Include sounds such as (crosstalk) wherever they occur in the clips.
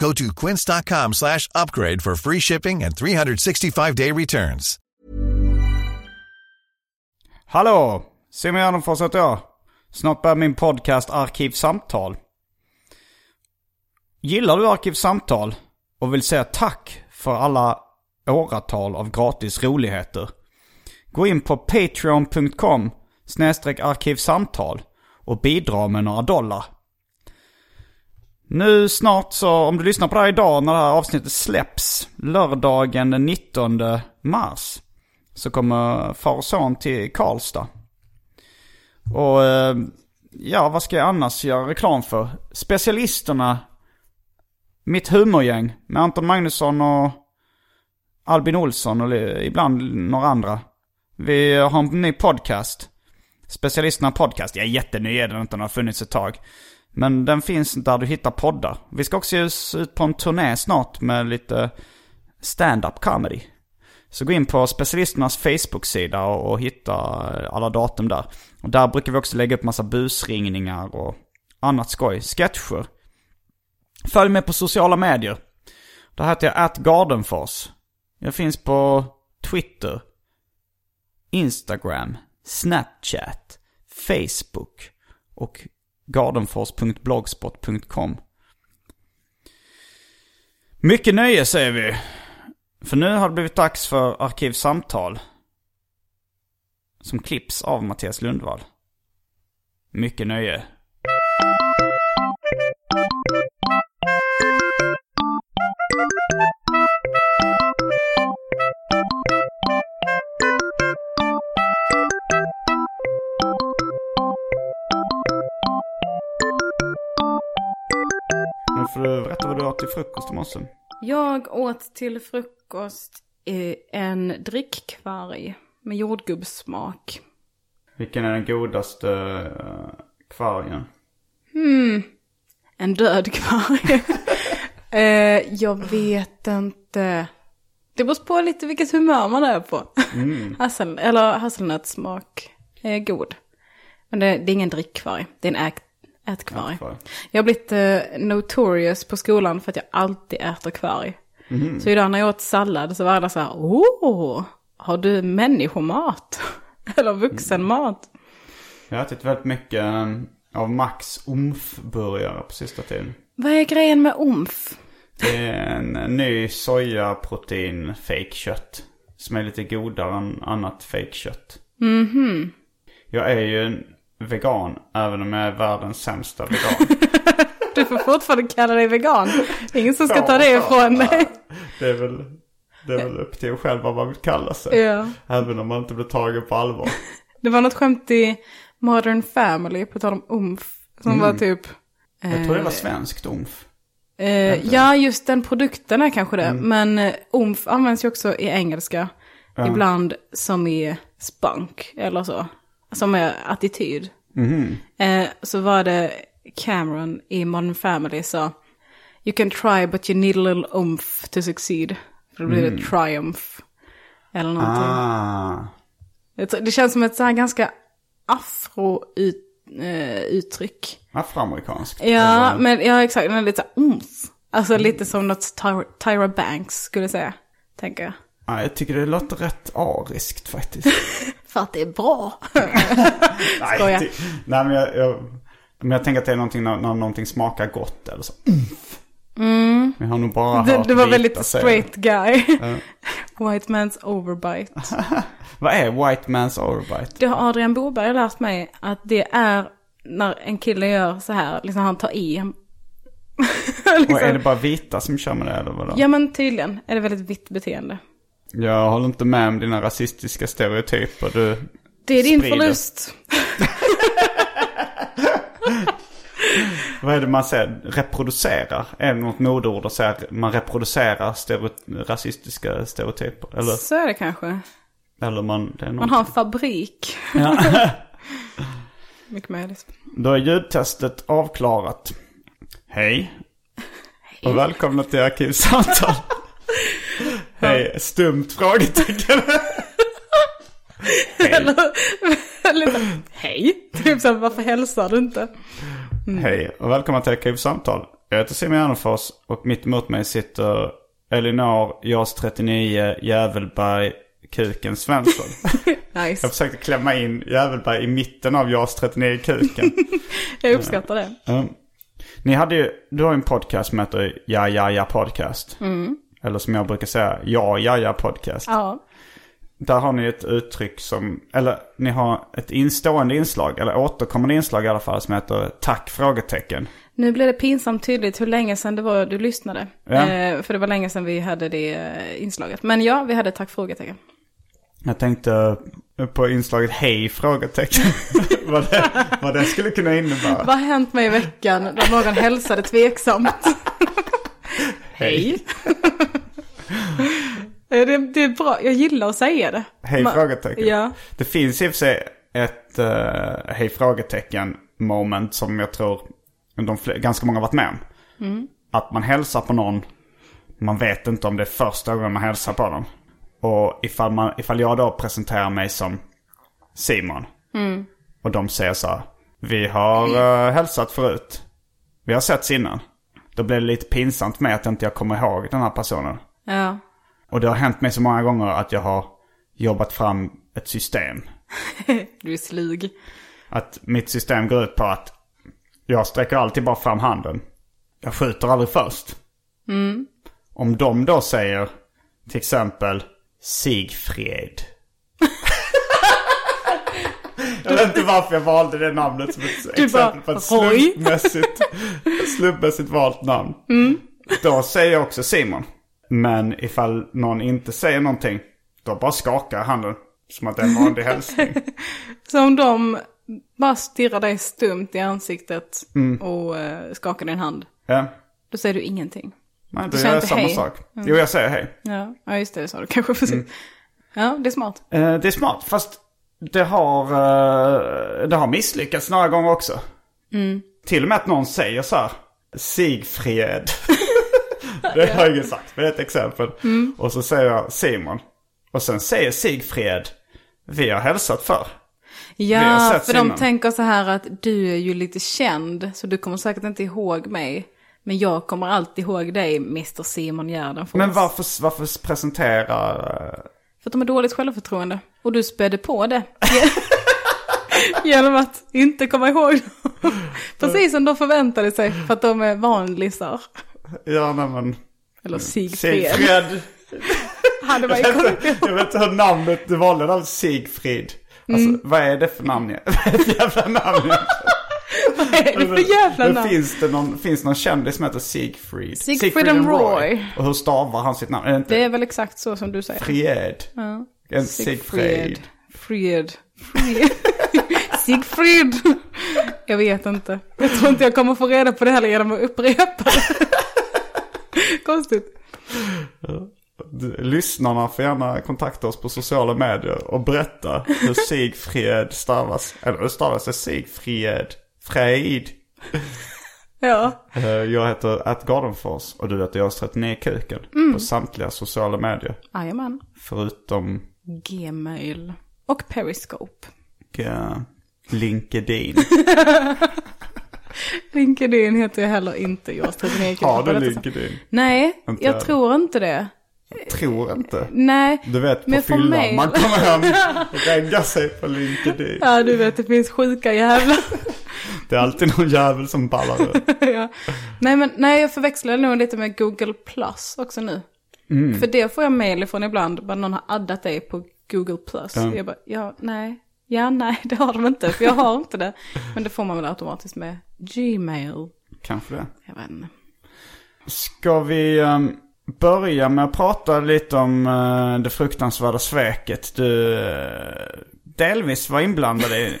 Go to quince.com slash upgrade for free shipping and 365-day returns. Hallå! Simon Gärdenfors heter jag. Snart börjar min podcast Arkivsamtal. Gillar du Arkivsamtal och vill säga tack för alla åratal av gratis roligheter? Gå in på patreon.com snedstreck arkivsamtal och bidra med några dollar. Nu snart så, om du lyssnar på det här idag när det här avsnittet släpps, lördagen den 19 mars, så kommer far och son till Karlstad. Och eh, ja, vad ska jag annars göra reklam för? Specialisterna, mitt humorgäng med Anton Magnusson och Albin Olsson och ibland några andra. Vi har en ny podcast. Specialisterna podcast. Jag är jätteny är den inte, den har funnits ett tag. Men den finns där du hittar poddar. Vi ska också ge oss ut på en turné snart med lite stand-up comedy. Så gå in på specialisternas Facebook-sida och, hitta eh, alla datum där. Och där brukar vi också lägga upp massa busringningar och annat skoj. Sketcher. Följ med på sociala medier. Där heter jag atgardenfors. Jag finns på Twitter, Instagram, Snapchat, Facebook och gardenfors.blogspot.com. Mycket nöje säger vi. För nu har det blivit dags för Arkivsamtal. Som klipps av Mattias Lundvall. Mycket nöje. Får du berätta vad du åt till frukost i morse. Jag åt till frukost eh, en drickkvarg med jordgubbssmak. Vilken är den godaste uh, kvargen? En död kvarg. (laughs) eh, jag vet inte. Det beror på lite vilket humör man är på. (laughs) Hassel, eller hasselnötssmak är god. Men det, det är ingen drickkvarg, det är en ät. Ätkvarg. Jag har blivit eh, notorious på skolan för att jag alltid äter kvarg. Så idag när jag åt sallad så var alla så här, åh, har du människomat? (laughs) eller vuxenmat? Jag har ätit väldigt mycket um, av Max Omf-burgare på sista tiden. Vad är grejen med omf? Det är en ny sojaprotein fake-kött. Som är lite godare än annat fake-kött. Mhm. Jag är ju vegan, även om jag är världens sämsta vegan. (laughs) Du får fortfarande kalla dig vegan. Det är ingen som ska ta det ifrån dig. Det är väl, det är väl upp till en själv vad man vill kalla sig. Ja. Även om man inte blir tagen på allvar. Det var något skämt i Modern Family, på tal om umf, som var typ... Jag tror det var svenskt omf. Eh, ja, just den produkten är kanske det. Men eh, umf används ju också i engelska. Ibland som i spunk eller så. Som är attityd. Eh, så var det Cameron i Modern Family sa You can try but you need a little umf to succeed. För då blir det triumph. Eller någonting. Ah. Det känns som ett så här ganska afro-uttryck. Afroamerikanskt. ja, men ja exakt. Den är lite så umf. Alltså lite som något Tyra, Tyra Banks skulle säga. Tänker jag. Ja, jag tycker det låter rätt ariskt faktiskt. (laughs) För att det är bra. (laughs) nej, det- nej, men jag, jag, men jag tänker att det är någonting när, när någonting smakar gott eller så. Mm. Jag har nog bara hört det var väldigt straight guy. (laughs) White man's overbite. (laughs) Vad är white man's overbite? Det har Adrian Boberg lärt mig att det är när en kille gör så här, liksom han tar i. liksom. Och är det bara vita som kör med det eller vadå? Ja men tydligen är det väldigt vitt beteende. Jag håller inte med om dina rasistiska stereotyper. Du Det är din sprider. förlust. (laughs) Vad är det man säger? Reproducerar? Är det något modeord att säga att man reproducerar stereo- rasistiska stereotyper? Eller, Så är det kanske. eller man... Det är Man har en fabrik. (laughs) Mycket möjligt. Då är ljudtestet avklarat. Hej. Och välkomna till Arkivsamtal. (laughs) Hej, stumt frågetecken. Eller, eller hej. Typ så här, varför hälsar du inte? Hej och välkomna till Arkivsamtal. Jag heter Simon Gärdenfors och mitt emot mig sitter Elinor, Jas 39, Jävelberg, Kuken Svensson. (laughs) Nice. Jag försökte klämma in Jävelberg i mitten av Jas 39 Kuken. (laughs) Jag uppskattar det. Mm. Ni hade ju, du har ju en podcast som heter Ja Ja Ja Podcast. Eller som jag brukar säga, Ja Ja Ja Podcast. Ja. Där har ni ett uttryck som, eller ni har ett instående inslag, eller återkommande inslag i alla fall, som heter Tack? frågetecken. Nu blev det pinsamt tydligt hur länge sedan det var du lyssnade. Ja. Eh, för det var länge sedan vi hade det eh, inslaget. Men ja, vi hade tack frågetecken. Jag tänkte på inslaget Hej? frågetecken. (laughs) vad, det, vad det skulle kunna innebära. Vad har hänt mig i veckan där någon hälsade tveksamt? (laughs) Hej. Det, det är bra, jag gillar att säga det. Hej? Ma- frågetecken. Ja. Det finns i och för sig ett uh, Hej? frågetecken moment som jag tror de ganska många har varit med om. Att man hälsar på någon, man vet inte om det är första gången man hälsar på dem. Och ifall, man, ifall jag då presenterar mig som Simon. Och de säger så här, vi har uh, hälsat förut. Vi har setts innan. Då blir det lite pinsamt med att inte jag kommer ihåg den här personen. Ja. Och det har hänt mig så många gånger att jag har jobbat fram ett system. (laughs) Du är slug. Att mitt system går ut på att jag sträcker alltid bara fram handen. Jag skjuter aldrig först. Om de då säger till exempel Sigfred. (laughs) jag vet inte varför jag valde det namnet som ett Du exempel bara, på ett slumpmässigt, (laughs) slumpmässigt valt namn. Då säger jag också Simon. Men ifall någon inte säger någonting, då bara skakar handen. Som att det är en vanlig (laughs) hälsning. Så om de bara stirrar dig stumt i ansiktet Mm. och eh, skakar din hand, Ja. då säger du ingenting. Nej, Du då säger gör jag samma hej? sak. Jo, jag säger hej. Ja, ja just det, det sa du (laughs) kanske precis. Ja, det är smart. Eh, det är smart, fast det har, eh, det har misslyckats några gånger också. Till och med att någon säger så här, Sigfred. (laughs) (laughs) det har jag ju sagt, men det är ett exempel. Och så säger jag Simon. Och sen säger Sigfred, vi har hälsat för. Ja, för de innan. tänker så här att du är ju lite känd, så du kommer säkert inte ihåg mig. Men jag kommer alltid ihåg dig, Mr Simon Gärdenfors. Men varför, varför presentera... eh, För att de har dåligt självförtroende. Och du spädde på det. (laughs) Genom att inte komma ihåg dem. (laughs) Precis som de förväntade sig för att de är vanlisar. Ja, nej men... Eller Sigfred. Sigfred. (laughs) Hade man ju Jag vet, jag vet inte hur namnet, du valde namnet Sigfrid. Alltså, Mm. vad är det för namn? (laughs) Vad är det för jävla namn? (laughs) Vad är det för jävla namn? finns det någon, finns någon kändis som heter Sigfrid? Sigfrid and Roy. Och hur stavar han sitt namn? Är det inte Det är väl exakt så som du säger. Fried? Ja. En Sigfrid. Fred. Sigfrid. Jag vet inte. Jag tror inte jag kommer få reda på det heller genom att upprepa det. Konstigt. Du- Lyssnarna får gärna kontakta oss på sociala medier och berätta hur (laughs) Sigfrid stavas. Eller hur stavas det? Sigfrid? Frejd? Ja. Eh, Jag heter At Gardenfors och du heter Jas39 Kuken Mm. på samtliga sociala medier. Jajamän. Förutom Gmail. Och Periscope. uh, LinkedIn. (laughs) LinkedIn heter jag heller inte. Jag har Har du LinkedIn? Nej, Inte jag jag. tror inte det. Tror inte. Nej. Du vet på fyllan, man kommer hem (laughs) och reggar sig på LinkedIn. Ja, du vet, det finns sjuka jävlar. Det är alltid någon jävel som ballar ut. (laughs) ja. Nej, men nej, jag förväxlar nog lite med Google Plus också nu. För det får jag mail ifrån ibland, bara någon har addat dig på Google+. Plus. Jag bara, ja, nej. Ja, nej, (laughs) det har de inte, för jag har inte det. Men det får man väl automatiskt med Gmail. Kanske det. Jag vet inte. Ska vi ehm, börja med att prata lite om eh, det fruktansvärda sveket du eh, delvis var inblandad i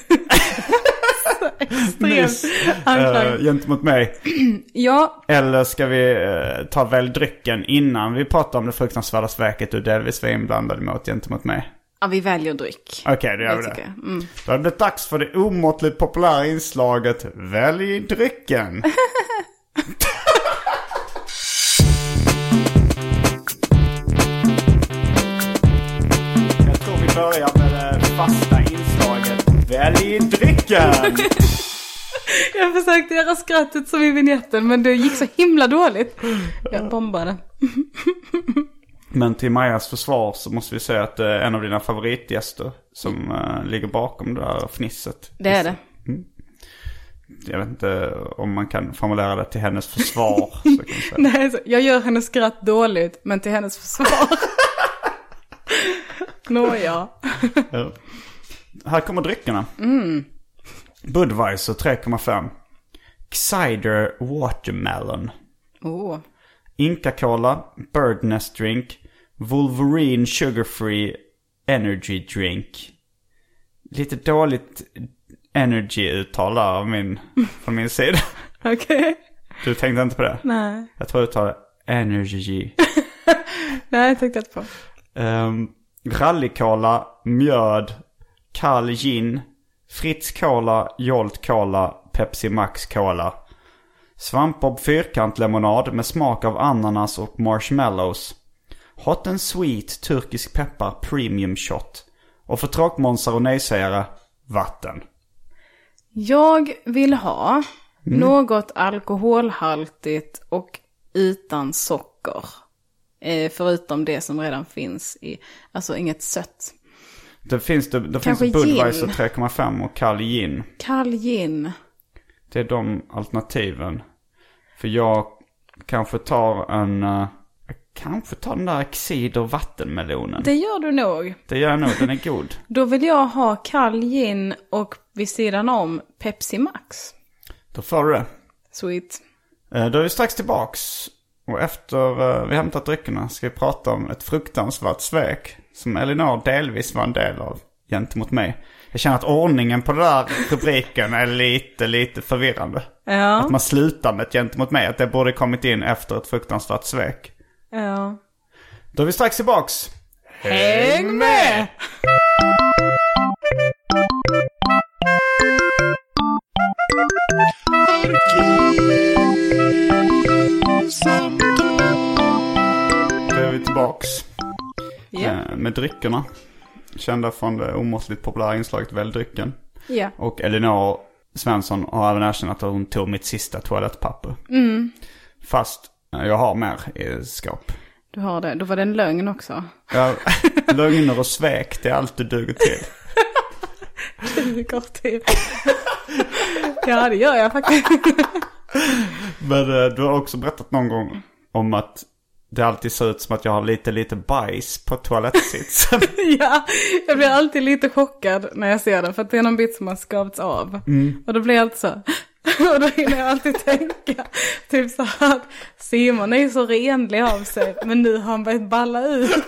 (laughs) nyss eh, gentemot mig. (clears throat) Ja, Eller ska vi eh, ta väl drycken innan vi pratar om det fruktansvärda sveket du delvis var inblandad mot gentemot mig? Ja, vi väljer dryck. Okej, då gör vi Det. Mm. Då har det blivit dags för det omåttligt populära inslaget Välj drycken. (laughs) Jag tror vi börjar med det fasta inslaget Välj drycken. (laughs) Jag försökte göra skrattet som i vignetten, men det gick så himla dåligt. Jag bombade. (laughs) Men till Majas försvar så måste vi säga att det är en av dina favoritgäster som eh, ligger bakom det där fnisset. Det är det. Jag vet inte om man kan formulera det till hennes försvar. (laughs) Nej, jag gör hennes skratt dåligt, men till hennes försvar. (laughs) Nåja. Ja. Här kommer dryckerna. Budweiser 3,5. Cider Watermelon. Oh. Inca Cola, Birdnest Drink, Wolverine Sugar Free Energy Drink. Lite dåligt energy-uttal där av min, från min sida. (laughs) Okej. Du tänkte inte på det? Nej. Jag tror du tar det energy. (laughs) Nej, jag tänkte inte på. Um, Rallycola, mjöd, kall gin, Fritz Cola, Jolt Cola, Pepsi Max Cola. Svampbob fyrkantlemonad med smak av ananas och marshmallows. Hot and sweet turkisk peppar premium shot. Och för tråkmånsar och nejsägare, vatten. Jag vill ha något alkoholhaltigt och utan socker. Eh, förutom det som redan finns i, alltså inget sött. Det finns, det, det finns Budweiser gin. 3,5 och kall gin. Kall gin. Det är de alternativen. För jag kanske tar en... jag kanske tar den där cider vattenmelonen. Det... Det gör du nog. gör jag nog, den är god. (laughs) Då vill jag ha kall gin och vid sidan om Pepsi Max. Då får du det. Sweet. Eh, Då är vi strax tillbaks. Och efter eh, vi hämtat dryckerna ska vi prata om ett fruktansvärt svek. Som Elinor delvis var en del av gentemot mig. Jag känner att ordningen på den där rubriken är lite, lite förvirrande. Ja, Att man slutar med ett gentemot mig. Att det borde kommit in efter ett fruktansvärt svek. ja. Då är vi strax tillbaks. Häng med! Då är vi tillbaks. Ja, eh, Med dryckerna. Kända från det omåttligt populära inslaget Välj drycken. ja. Och Elinor Svensson har även erkänt att hon tog mitt sista toalettpapper. Fast eh, jag har mer i skåp. Du har det. Då var det en lögn också. Ja, (laughs) lögner och svek, det är allt du duger till. Du kort tid. Ja, det gör jag faktiskt. Men eh, du har också berättat någon gång om att det alltid ser ut som att jag har lite, lite bajs på toalettsitsen. (laughs) Ja, jag blir alltid lite chockad när jag ser den. För att det är någon bit som har skavts av. Och då blir jag alltid så. (laughs) Och då hinner jag alltid tänka. Typ så här att Simon är ju så renlig av sig. Men nu har han börjat balla ut.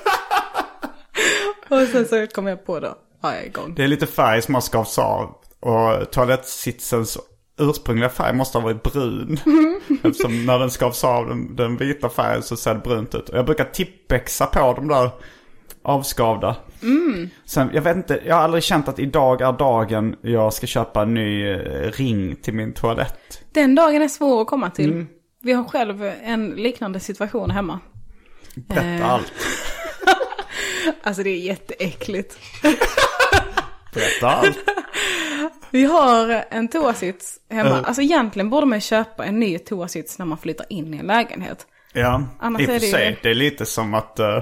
Och sen så kom jag på då. Ja, jag är igång. Det är lite färg som har skavts av. Och toalettsitsens ursprungliga färg måste ha varit brun. (laughs) Eftersom när den skavs av den, den vita färgen så ser det brunt ut. Och jag brukar tippexa på de där avskavda. Sen, jag vet inte, jag har aldrig känt att idag är dagen jag ska köpa en ny eh, ring till min toalett. Den dagen är svår att komma till. Vi har själv en liknande situation hemma. Berätta Eh. allt. (laughs) Alltså det är jätteäckligt. Berätta allt. (laughs) Vi har en toasits hemma. Ja. Alltså egentligen borde man köpa en ny toasits när man flyttar in i en lägenhet. Ja, Annars i och för ju- sig. Det är lite som att... eh,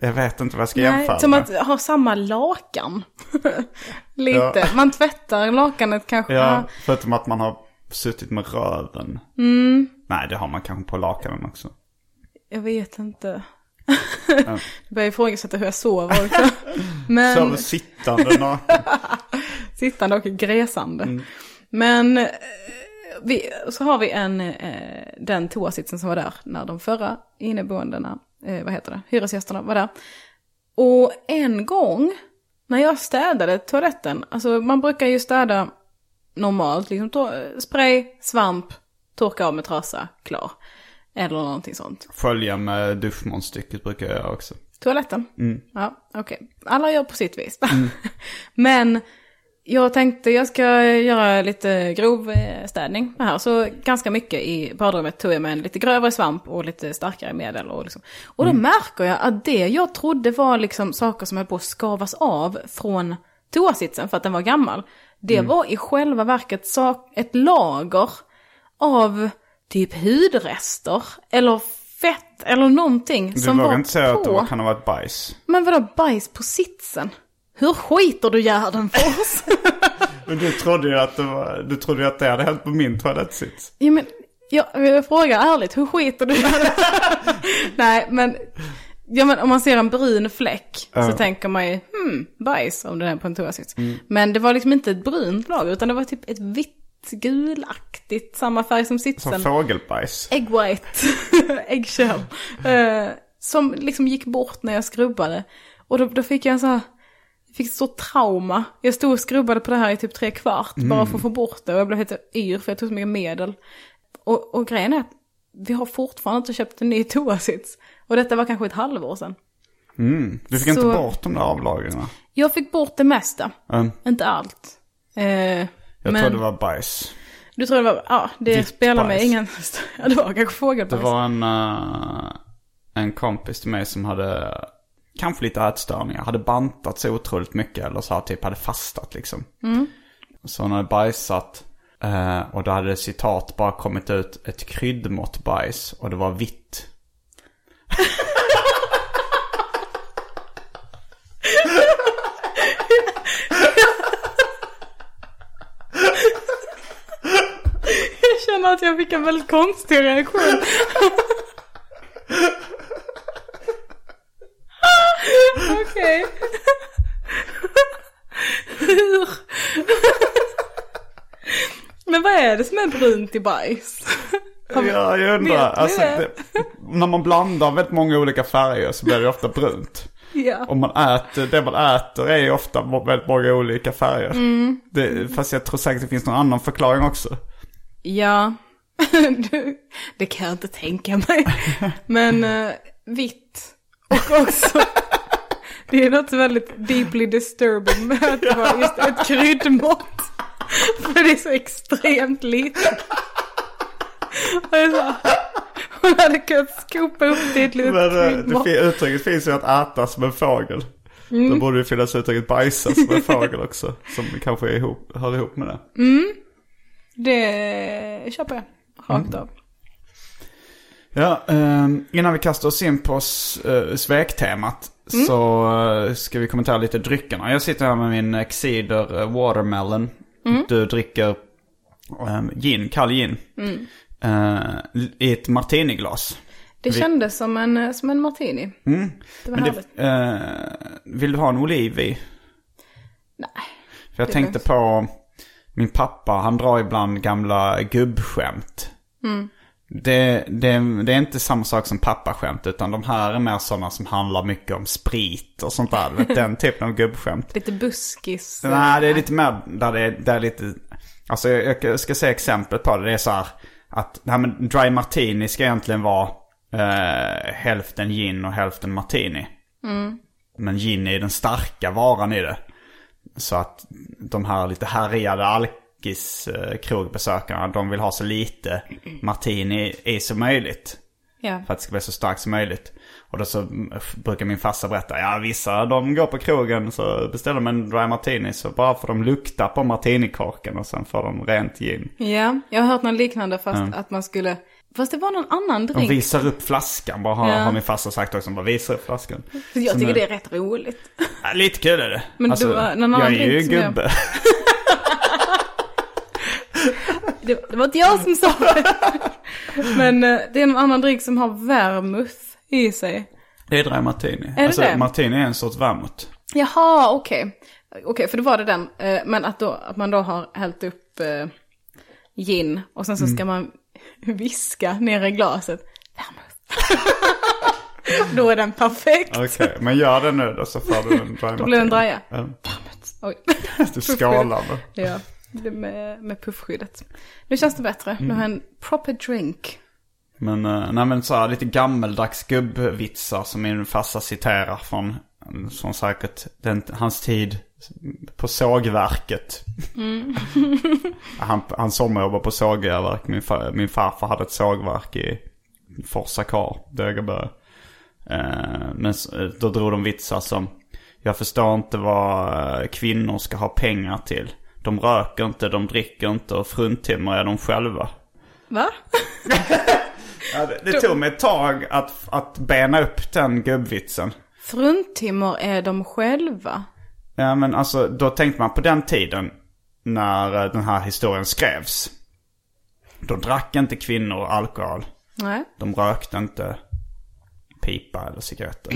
jag vet inte vad jag ska jämföra som med. att ha samma lakan. (laughs) Lite. Ja. Man tvättar lakanet kanske. Ja, förutom att man har suttit med röven. Mm. Nej, det har man kanske på lakanen också. Jag vet inte. Du börjar ifrågasätta hur jag sover också. (laughs) Men... Sover sittande naken. (laughs) Sittande och gräsande. Men eh, vi, så har vi en, eh, den toasitsen som var där när de förra inneboendena, eh, vad heter det, hyresgästerna var där. Och en gång när jag städade toaletten, alltså man brukar ju städa normalt, liksom spray, svamp, torka av med trasa, klar. Eller någonting sånt. Skölja med duschmånsstycket brukar jag göra också. Toaletten? Ja, okej. Alla gör på sitt vis. (laughs) Men jag tänkte jag ska göra lite grov eh, städning här. Så ganska mycket i badrummet tog jag med en lite grövre svamp och lite starkare medel. Och, liksom. och då märker jag att det jag trodde var liksom saker som höll på att skavas av från toasitsen för att den var gammal. Det var i själva verket sak, ett lager av typ hudrester eller fett eller någonting Du som vågar var inte säga att det på. kan ha varit bajs. Men vadå bajs på sitsen? Hur skiter du gärden för oss? (laughs) Men du trodde ju att det, var, du trodde att det hade hänt på min toalettsits. ja, men, jag, jag frågar ärligt, hur skiter du (laughs) Nej, men, ja, men om man ser en brun fläck så tänker man ju, hmm, bajs om den är på en toasits. Men det var liksom inte ett brunt lager, utan det var typ ett vitt gulaktigt, samma färg som sitsen. Som fågelbajs. Egg white, (laughs) eggshell. Eh, som liksom gick bort när jag skrubbade. Och då, då fick jag en så här, fick ett stort trauma. Jag stod och skrubbade på det här i typ tre kvart bara för att få bort det. Och jag blev helt yr för jag tog så mycket medel. Och, och grejen är att vi har fortfarande inte köpt en ny toasits. Och detta var kanske ett halvår sedan. Mm. Du fick Så- inte bort de där avlagren? Jag fick bort det mesta, Mm. inte allt. Eh, Jag men tror det var bajs. du tror det var, ja det Vitt spelar mig ingen, (laughs) ja det var kanske Det fågelbajs. var en, eh, en kompis till mig som hade kanske lite ätstörningar. Hade bantat så otroligt mycket eller så här, typ hade fastat liksom. Så hon hade bajsat. eh, och då hade det citat bara kommit ut ett kryddmått bajs och det var vitt. (laughs) Att jag fick en väldigt konstig reaktion. Okej. Hur? Men vad är det som är brunt i bajs? Ja, jag undrar. Alltså, det? när man blandar väldigt många olika färger så blir det ofta brunt. Ja. Om man äter, det man äter är ofta väldigt många olika färger. Mm. Det, fast jag tror säkert det finns någon annan förklaring också. Ja. (laughs) Det kan jag inte tänka mig. (laughs) Men eh, vitt. Och också. Det är något väldigt deeply disturbing med att det var just ett kryddmått. För det är så extremt litet. Hon hade kunnat skopa upp det i ett litet Men eh, det, uttrycket finns ju att äta som en fågel. Mm. Då borde det finnas uttrycket bajsa som en fågel också. Som kanske är ihop, hör ihop med det. Det köper jag. Rakt av. Ja, ehm, innan vi kastar oss in på eh, svektemat så eh, ska vi kommentera lite dryckerna. Jag sitter här med min Excider eh, Watermelon. Du dricker um, gin, kall gin. Eh, i ett martiniglas. Det Vi- kändes som en, som en martini. Det var Men härligt. det, eh, vill du ha en oliv i? Nej. För jag tänkte på min pappa, han drar ibland gamla gubbskämt. Det, det, det är inte samma sak som pappaskämt utan de här är mer sådana som handlar mycket om sprit och sånt där. Den typen av gubbskämt. (laughs) Lite buskis. Nej, det är lite mer där det är, där är lite... Alltså jag, ska säga exemplet på det. Det är så här att det här med dry martini ska egentligen vara eh, hälften gin och hälften martini. Men gin är den starka varan i det. Så att de här lite härjade alkis eh, krogbesökarna, de vill ha så lite martini i som möjligt. Ja. För att det ska bli så starkt som möjligt. Och då så mm, brukar min farsa berätta, ja vissa de går på krogen så beställer de en dry martini så bara får de lukta på martinikorken och sen får de rent gin. Ja, jag har hört något liknande fast att man skulle... Fast det var någon annan De drink. visar upp flaskan, bara har, Ja. har min farsa sagt också. Bara visar upp flaskan. För jag tycker är- det är rätt roligt. Ja, lite kul är det. Men det var någon annan jag är ju som jag- gubbe. (laughs) Det, det var inte jag som sa det. Men eh, det är en annan drink som har vermouth i sig. Det är dry martini. det alltså det? martini är en sorts vermouth. Jaha, okej. Okej, för då var det den. Eh, men att, då, att man då har hällt upp eh, gin och sen så Mm. ska man viska ner i glaset. Vermouth. (laughs) då är den perfekt. Okej, men gör det nu då så får du en (laughs) dry Då blir den martini. draja. Ja. Vermouth. Oj. (laughs) Du skalar det. Ja, det med, med puffskyddet. Nu känns det bättre. Nu har jag en proper drink. Men, uh, nej men så här, lite gammeldags gubbvitsar som min farsa citerar från, som säkert den, hans tid på sågverket. (laughs) han, han sommarjobbade på sågverk. Min, far, min farfar hade ett sågverk i Forsa kvar, Dögerberg. Eh, men eh, då drog de vitsar som Jag förstår inte vad eh, kvinnor ska ha pengar till. De röker inte, de dricker inte och fruntimmer är de själva. Va? (laughs) Ja, det, det tog mig ett tag att, att bena upp den gubbvitsen. Fruntimmer är de själva. Ja men alltså då tänkte man på den tiden när eh, den här historien skrevs. Då drack inte kvinnor alkohol. Nej. De rökte inte pipa eller cigaretter.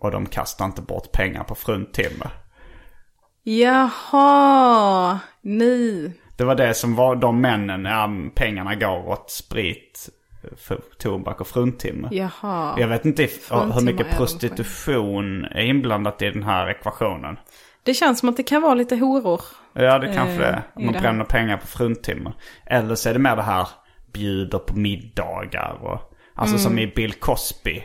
Och de kastade inte bort pengar på fruntimmer. Jaha, ni. Det var det som var de männen, ja, pengarna går åt sprit, tobak och fruntimmer. Jaha. Jag vet inte if, hur mycket prostitution är inblandat i den här ekvationen. Det känns som att det kan vara lite horor. Ja, det kanske Eh, det är. i Man bränner pengar på fruntimmer. Eller så är det mer det här bjuder på middagar och... Alltså som Mm. i Bill Cosby.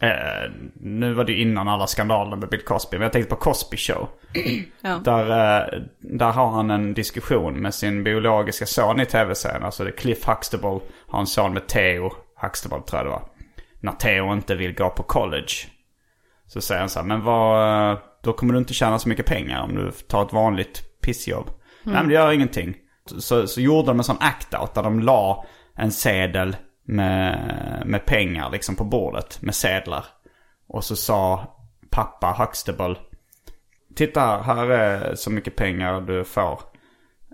Eh, nu var det innan alla skandaler med Bill Cosby. Men jag tänkte på Cosby Show. (clears throat) Ja. Där, eh, där har han en diskussion med sin biologiska son i tv-serien. Alltså det är Cliff Huxtable har en son med Theo Huxtable tror jag det var. När Theo inte vill gå på college. Så säger han så här, men vad, eh, då kommer du inte tjäna så mycket pengar om du tar ett vanligt pissjobb. Nej men det gör ingenting. Så, så gjorde de en sån act-out där de la en sedel med, med pengar liksom på bordet med sedlar. Och så sa pappa Huxtable, titta här, är så mycket pengar du får.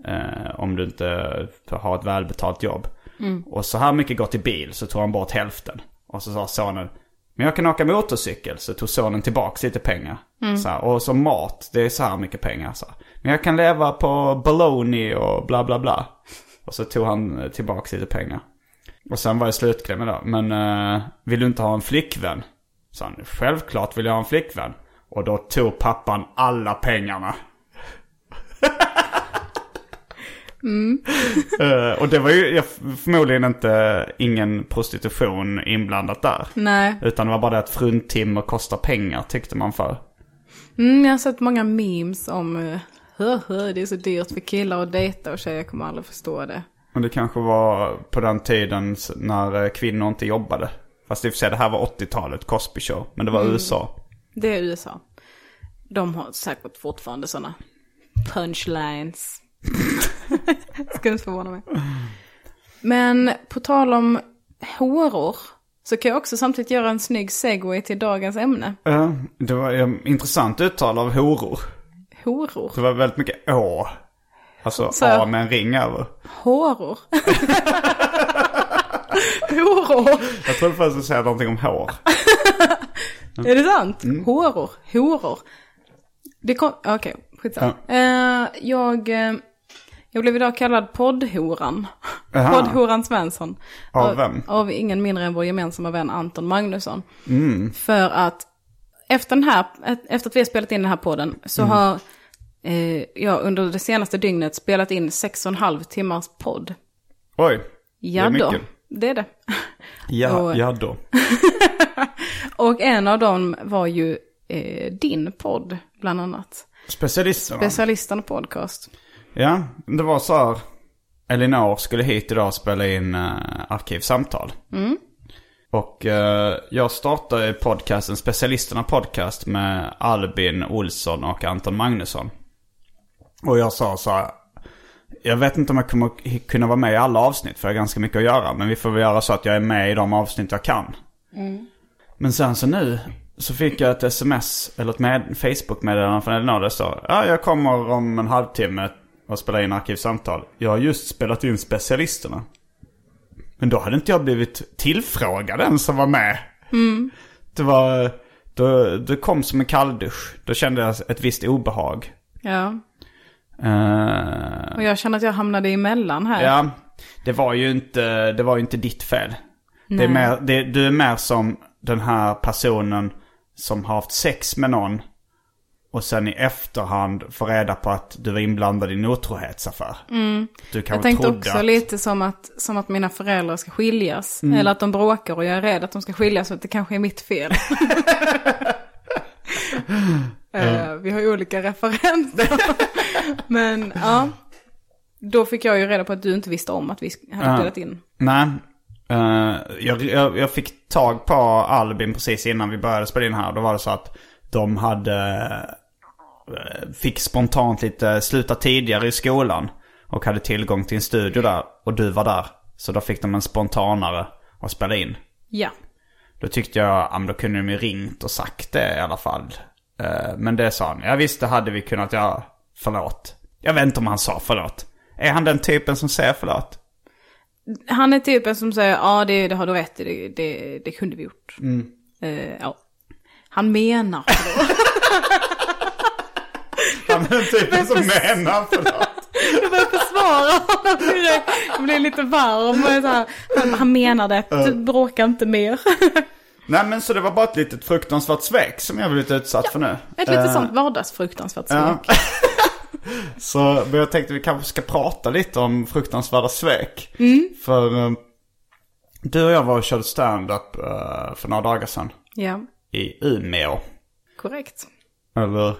Eh, om du inte har ett välbetalt jobb. Och så här mycket går till bil så tog han bort hälften. Och så sa sonen, men jag kan åka motorcykel. Så tog sonen tillbaka lite pengar. Så här, och så mat, det är så här mycket pengar. Så här. Men jag kan leva på baloney och bla bla bla. Och så tog han tillbaka lite pengar. Och sen var det slutklämmen då. Men eh, vill du inte ha en flickvän? Så han, självklart vill jag ha en flickvän. Och då tog pappan alla pengarna. Eh, och det var ju jag, förmodligen inte ingen prostitution inblandat där. Nej. Utan det var bara det att fruntimmer kostar pengar tyckte man för. Mm, jag har sett många memes om uh, hö, hö, det är så dyrt för killar att dejta och tjejer kommer aldrig förstå det. Men det kanske var på den tiden när eh, kvinnor inte jobbade. Fast i och för sig det här var 80-talet, Cosby Show. Men det var USA. Det är USA. De har säkert fortfarande sådana punchlines. (laughs) Skulle inte förvåna mig. Men på tal om horor. Så kan jag också samtidigt göra en snygg segway till dagens ämne. Ja, det var ett intressant uttal av horor. Horor. Det var väldigt mycket å. Alltså Så- A med en ring över. Horor. (laughs) horor. Jag trodde först att säga någonting om hår. (laughs) Är det sant? Horor. Horor. Det kom... Okej, skitsamma. Eh, jag, eh, jag blev idag kallad poddhoran. Jaha. Poddhoran Svensson. Av vem? Av ingen mindre än vår gemensamma vän Anton Magnusson. För att efter, den här, efter att vi har spelat in den här podden så har eh, jag under det senaste dygnet spelat in sex och en halv timmars podd. Oj. Ja det är då, mycket. det är det. Ja, (laughs) Och- ja då. (laughs) Och en av dem var ju eh, din podd, bland annat. Specialisterna. Specialisterna podcast. Ja, det var så här. Elinor skulle hit idag och spela in uh, arkivsamtal. Och eh, jag startade podcasten Specialisterna Podcast med Albin Olsson och Anton Magnusson. Och jag sa så här. Jag vet inte om jag kommer kunna vara med i alla avsnitt för jag har ganska mycket att göra. Men vi får väl göra så att jag är med i de avsnitt jag kan. Men sen så nu så fick jag ett sms eller ett med, Facebook-meddelande från Elinor det står Ja, jag kommer om en halvtimme och spelar in arkivsamtal. Jag har just spelat in specialisterna. Men då hade inte jag blivit tillfrågad än som var med. Det var... Du, du kom som en kalldusch. Då kände jag ett visst obehag. Ja. Eh, Och jag känner att jag hamnade emellan här. ja, det var ju inte, det var ju inte ditt fel. Det är mer, det, du är mer som den här personen som har haft sex med någon. Och sen i efterhand får reda på att du var inblandad i en otrohetsaffär. Du Mm. Jag kanske tänkte också att, lite som att, som att mina föräldrar ska skiljas. Mm. Eller att de bråkar och jag är rädd att de ska skiljas så att det kanske är mitt fel. (laughs) (laughs) Eh, vi har ju olika referenser. (laughs) Men ja, då fick jag ju reda på att du inte visste om att vi hade spelat in. Nej. Eh, jag, jag, jag fick tag på Albin precis innan vi började spela in här. Då var det så att de hade... eh, Fick spontant lite sluta tidigare i skolan. Och hade tillgång till en studio där. Och du var där. Så då fick de en spontanare att spela in. Ja. Då tyckte jag, ja men då kunde de ju ringt och sagt det i alla fall. Eh, Men det sa han, ja visst det hade vi kunnat göra. Förlåt. Jag vet inte om han sa förlåt. Är han den typen som säger förlåt? Han är typen som säger, ja det, det har du rätt i, det, det, det kunde vi gjort. Mm. Eh, ja. Han menar förlåt. (laughs) Han är den typen som menar förlåt. Jag börjar försvara honom. Jag blir lite varm. Och så här, han, han menar det, du bråkar inte mer. Nej men så det var bara ett litet fruktansvärt svek som jag blivit utsatt för nu. Ett litet Eh, sånt vardagsfruktansvärt svek. Ja. (laughs) Så men jag tänkte vi kanske ska prata lite om fruktansvärda svek. För eh, du och jag var och körde stand-up eh, för några dagar sedan. Ja, I Umeå. korrekt. Eller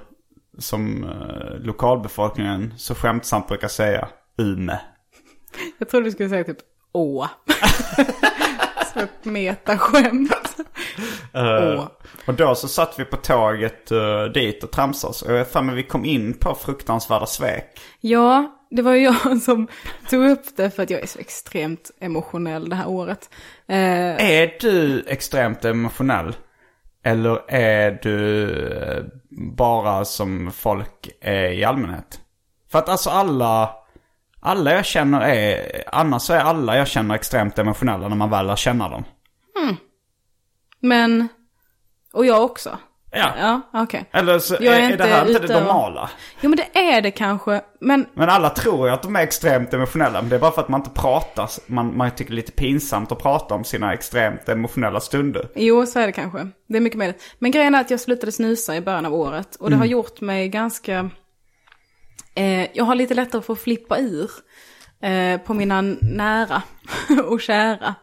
som eh, lokalbefolkningen så skämtsamt brukar säga, Ume. Jag trodde du skulle säga typ å. (laughs) Så ett metaskämt. Åh. Och då så satt vi på tåget uh, dit och tramsade. Och jag för mig vi kom in på fruktansvärda svek. Ja, det var ju jag (laughs) som tog upp det för att jag är så extremt emotionell det här året. Eh, Är du extremt emotionell? Eller är du eh, bara som folk är i allmänhet? För att alltså alla, alla jag känner är, annars så är alla jag känner extremt emotionella när man väl lär känna dem. Men, och jag också. Ja. Ja, okej. Eller så Jag är, är det här inte det ute och- normala? Jo men det är det kanske, men Men alla tror ju att de är extremt emotionella. Men det är bara för att man inte pratar. Man, man tycker det är lite pinsamt att prata om sina extremt emotionella stunder. Jo, så är det kanske. Det är mycket möjligt. Men grejen är att jag slutade snusa i början av året. Och det har gjort mig ganska... Eh, jag har lite lättare för att flippa ur eh, på mina nära (laughs) och kära.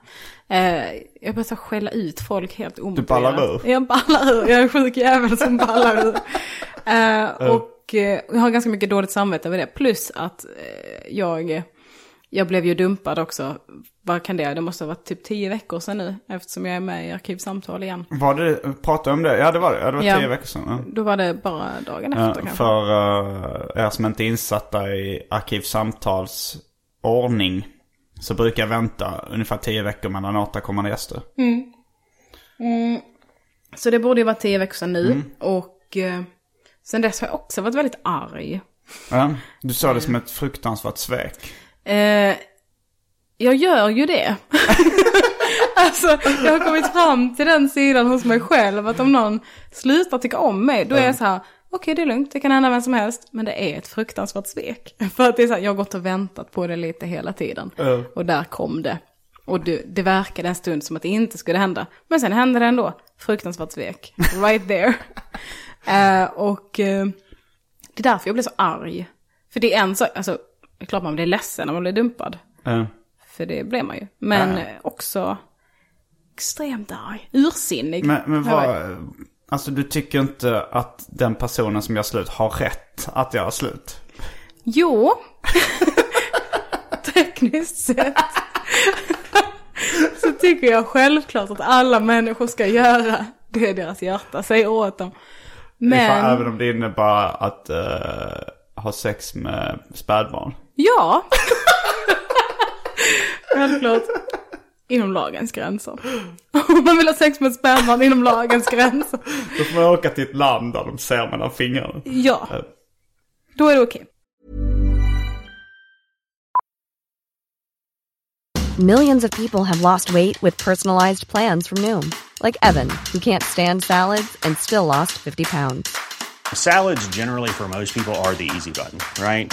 Eh, jag börjar så skälla ut folk helt omotiverat. ballar ur? Jag ballar ur. Jag är en sjuk jävel som ballar ur. (laughs) Eh, och eh, jag har ganska mycket dåligt samvete över det. Plus att jag... Jag blev ju dumpad också. Vad kan det? Det måste ha varit typ tio veckor sedan nu. Eftersom jag är med i Arkivsamtal igen. Var det, pratade om det? Ja det var det. Ja, det var Ja. tio veckor sedan. Ja. Då var det bara dagen Ja, efter kanske. för uh, er som inte är insatta i Arkivsamtals ordning. Så brukar jag vänta ungefär tio veckor mellan återkommande gäster. Så det borde ju vara tio veckor sedan nu. Mm. Och eh, sen dess har jag också varit väldigt arg. Ja, du sa det som ett fruktansvärt svek. Eh, jag gör ju det. (laughs) alltså, jag har kommit fram till den sidan hos mig själv. Att om någon slutar tycka om mig, då är jag så här. Okej, det är lugnt, det kan hända vem som helst. Men det är ett fruktansvärt svek. (laughs) För att det är så här, jag har gått och väntat på det lite hela tiden. Ja. Och där kom det. Och det, det verkade en stund som att det inte skulle hända. Men sen hände det ändå. Fruktansvärt svek. (laughs) Right there. (laughs) Eh, och eh, det är därför jag blev så arg. För det är en sak, alltså, det är klart man blir ledsen när man blir dumpad. Ja. För det blev man ju. Men eh, också extremt arg. Ursinnig. Men, men vad, alltså du tycker inte att den personen som gör slut har rätt att göra slut? Jo. (laughs) Tekniskt sett. så tycker jag självklart att alla människor ska göra det deras hjärta säger åt dem. Men, även om det innebär att eh, ha sex med spädbarn. ja. (laughs) självklart. Inom lagens gränser. Om man vill ha sex med spädbarn inom lagens gränser. Då får man åka till ett land där de ser mellan fingrarna. Ja. Då är det okej. Millions of people have lost weight with personalized plans from Noom, like Evan, who can't stand salads and still lost 50 pounds. Salads, generally, for most people, are the easy button, right?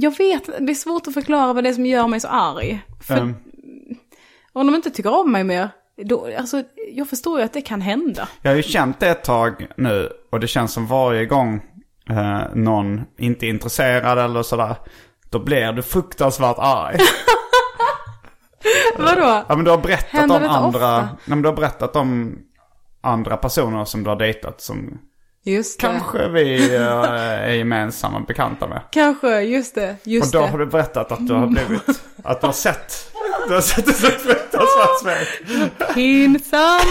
Jag vet, det är svårt att förklara vad det är som gör mig så arg. För Ehm, om de inte tycker om mig mer, då, alltså, jag förstår ju att det kan hända. jag har ju känt det ett tag nu och det känns som varje gång eh, någon inte är intresserad eller sådär. Då blir du fruktansvärt arg. (laughs) Vadå? Ja men du har berättat Händer om andra, nej, men du har berättat om andra personer som du har dejtat som Just det. kanske vi eh, är gemensamma bekanta med. Kanske, just det, Och just då det. har du berättat att du har blivit, att du har sett, du har sett ett fruktansvärt svek. Pinsamt!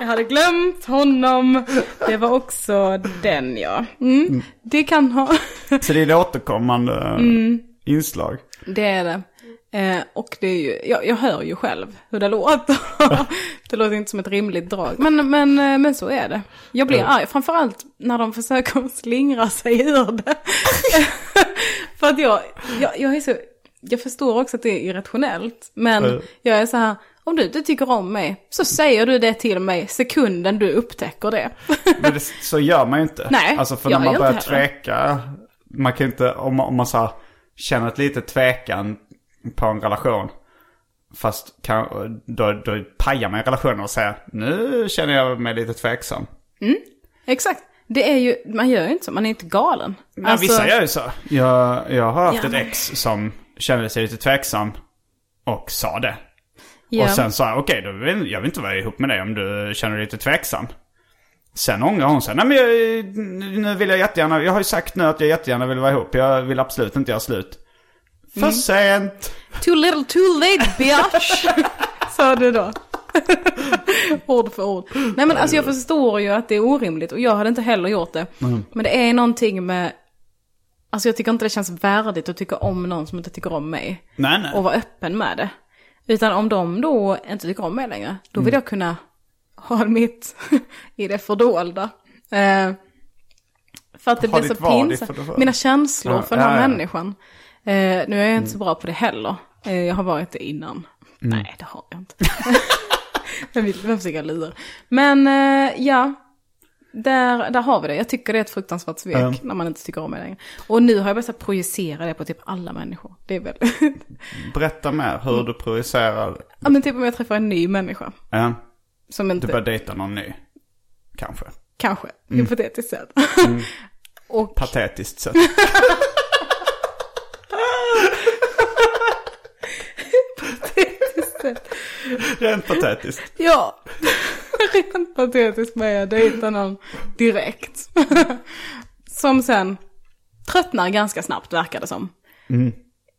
jag hade glömt honom. Det var också den ja. Mm. Det kan ha... Så det är ett återkommande Mm. inslag. det är det. Eh, och det är ju, jag, jag hör ju själv hur det låter. (laughs) det låter inte som ett rimligt drag. Men, men, eh, men så är det. Jag blir arg, framförallt när de försöker slingra sig ur det. (laughs) För att jag, jag, jag är så, jag förstår också att det är irrationellt. Men Mm. jag är så här, om du inte tycker om mig så säger du det till mig sekunden du upptäcker det. Men det, så gör man ju inte. Nej, Alltså för när man börjar tveka, man kan inte, om man, om man så här, känner ett litet tvekan på en relation. Fast kan, då, då pajar man relationen och säger nu känner jag mig lite tveksam. Exakt. Det är ju, man gör ju inte så, man är inte galen. Men vissa gör ju så. Jag, jag har haft Ja, ett ex som kände sig lite tveksam och sa det. Ja. Och sen sa jag, okej, då vill, jag vill inte vara ihop med dig om du känner dig lite tveksam. Sen ångrar hon sig. Nej men jag, nu vill jag jättegärna, jag har ju sagt nu att jag jättegärna vill vara ihop. Jag vill absolut inte göra slut. För Mm. sent. Too little too late bitch! (laughs) Sa du då. (laughs) ord för ord. Nej men alltså jag förstår ju att det är orimligt och jag hade inte heller gjort det. Men det är någonting med, alltså jag tycker inte det känns värdigt att tycka om någon som inte tycker om mig. Nej nej. Och vara öppen med det. Utan om de då inte tycker om mig längre, då Mm. vill jag kunna ha mitt (laughs) i det fördolda. Eh, för att det Ha blir så pinsamt. Mina känslor Ja, för den här ja, ja. människan. Eh, nu är jag inte så bra på det heller. Eh, jag har varit det innan. Mm. Nej, det har jag inte. (laughs) jag försöka lura. Men eh, ja, där, där har vi det. Jag tycker det är ett fruktansvärt svek Ja. när man inte tycker om mig längre. Och nu har jag börjat projicera det på typ alla människor. Det är väl... (laughs) Berätta mer hur du projicerar. ja men typ om jag träffar en ny människa. Ja, Som du inte... börjar dejta någon ny. Kanske. Kanske, Mm. hypotetiskt sett. (laughs) och Patetiskt sett. (laughs) Rent patetiskt. ja, (laughs) rent patetiskt med att dejta någon direkt. (laughs) som sen tröttnar ganska snabbt verkar det som.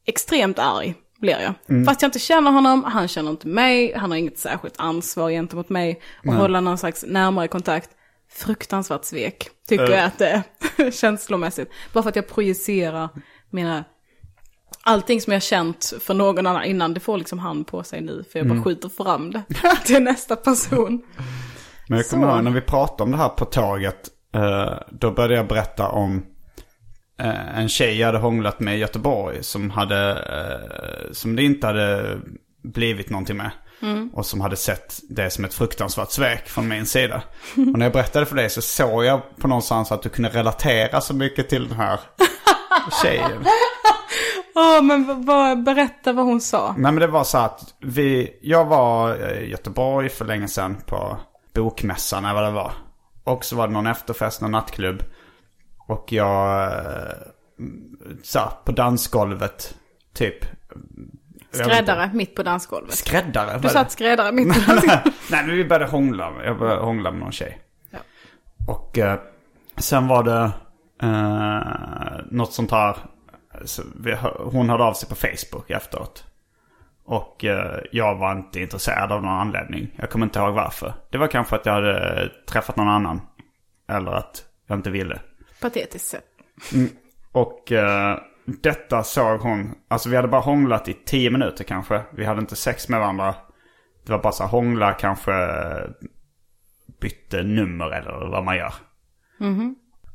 Extremt arg blir jag. Fast jag inte känner honom, han känner inte mig, han har inget särskilt ansvar gentemot mig. Och hålla någon slags närmare kontakt. Fruktansvärt svek, tycker jag att det är känslomässigt. Bara för att jag projicerar mina Allting som jag känt för någon annan innan, det får liksom han på sig nu. För jag bara skjuter fram det (laughs) till nästa person. Men jag kommer ihåg när vi pratade om det här på tåget. eh, då började jag berätta om eh, en tjej jag hade hånglat med i Göteborg. Som, hade, eh, som det inte hade blivit någonting med. Och som hade sett det som ett fruktansvärt svek från min sida. Och när jag berättade för dig så såg jag på någonstans att du kunde relatera så mycket till den här (laughs) tjejen. Åh, men vad- berätta vad hon sa. Nej men det var så att vi, jag var i Göteborg för länge sedan på bokmässan eller vad det var. Och så var det någon efterfest, någon nattklubb. Och jag eh, satt på dansgolvet, typ. Skräddare mitt på dansgolvet. Skräddare? Du satt skräddare mitt på (laughs) dansgolvet. Nej men vi började hångla. Jag började hångla med någon tjej. Ja. Och eh, sen var det eh, något sånt här. Vi, hon hörde av sig på Facebook efteråt. Och eh, jag var inte intresserad av någon anledning. Jag kommer inte ihåg varför. Det var kanske att jag hade träffat någon annan. Eller att jag inte ville. Patetiskt sett. Och eh, detta såg hon. Alltså vi hade bara hånglat i tio minuter kanske. Vi hade inte sex med varandra. Det var bara så hångla kanske bytte nummer eller vad man gör.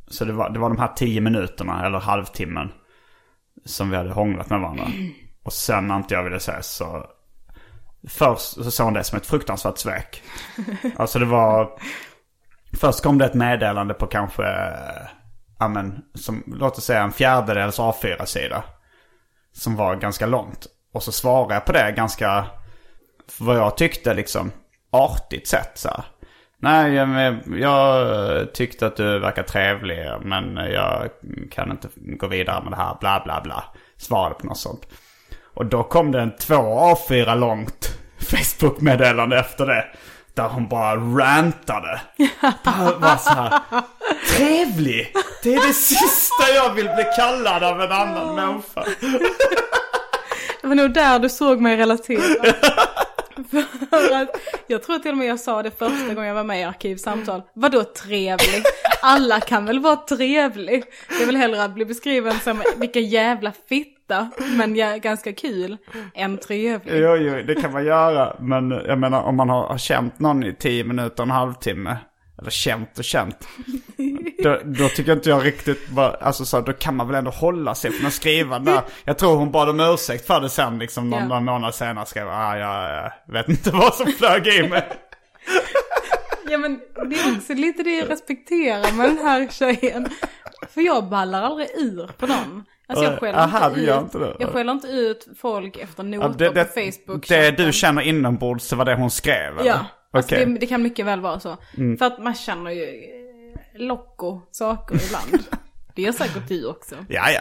Så det var, det var de här tio minuterna eller halvtimmen. Som vi hade hånglat med varandra. Och sen när inte jag ville ses så. Först så såg hon det som ett fruktansvärt svek. Alltså det var. Först kom det ett meddelande på kanske, ja men, som, låt oss säga en fjärdedels A4-sida. Som var ganska långt. Och så svarade jag på det ganska, vad jag tyckte liksom, artigt sätt så här. Nej, jag, jag tyckte att du verkar trevlig men jag kan inte gå vidare med det här, bla bla bla. Svarade på något sånt. Och då kom det en två A4 långt (laughs) Facebook-meddelande efter det. Där hon bara rantade. Bara så här. Trevlig! Det är det sista jag vill bli kallad av en annan människa. Det var nog där du såg mig relatera. (laughs) (laughs) För att jag tror till och med jag sa det första gången jag var med i Arkivsamtal. Vadå trevlig? Alla kan väl vara trevlig? Jag vill hellre att bli beskriven som vilken jävla fitta, men jag är ganska kul, än trevlig. Jo, jo, det kan man göra. Men jag menar om man har, har känt någon i tio minuter, en halvtimme. Eller känt och känt. Då, då tycker inte jag riktigt, bara, alltså så, då kan man väl ändå hålla sig från att skriva där. Jag tror hon bad om ursäkt för det sen liksom någon, Ja. någon månad senare skrev ah, jag vet inte vad som flög i mig. (laughs) Ja men det är också lite det jag respekterar med den här tjejen. För jag ballar aldrig ur på någon. Alltså jag skäller Aha, inte ut, inte det. jag skäller inte ut folk efter Ja, noter på Facebook. det du känner inombords, det var det hon skrev eller? Ja, alltså. Mm. det, det kan mycket väl vara så. För att man känner ju eh, locko saker ibland. (laughs) det gör säkert du också. Ja, ja.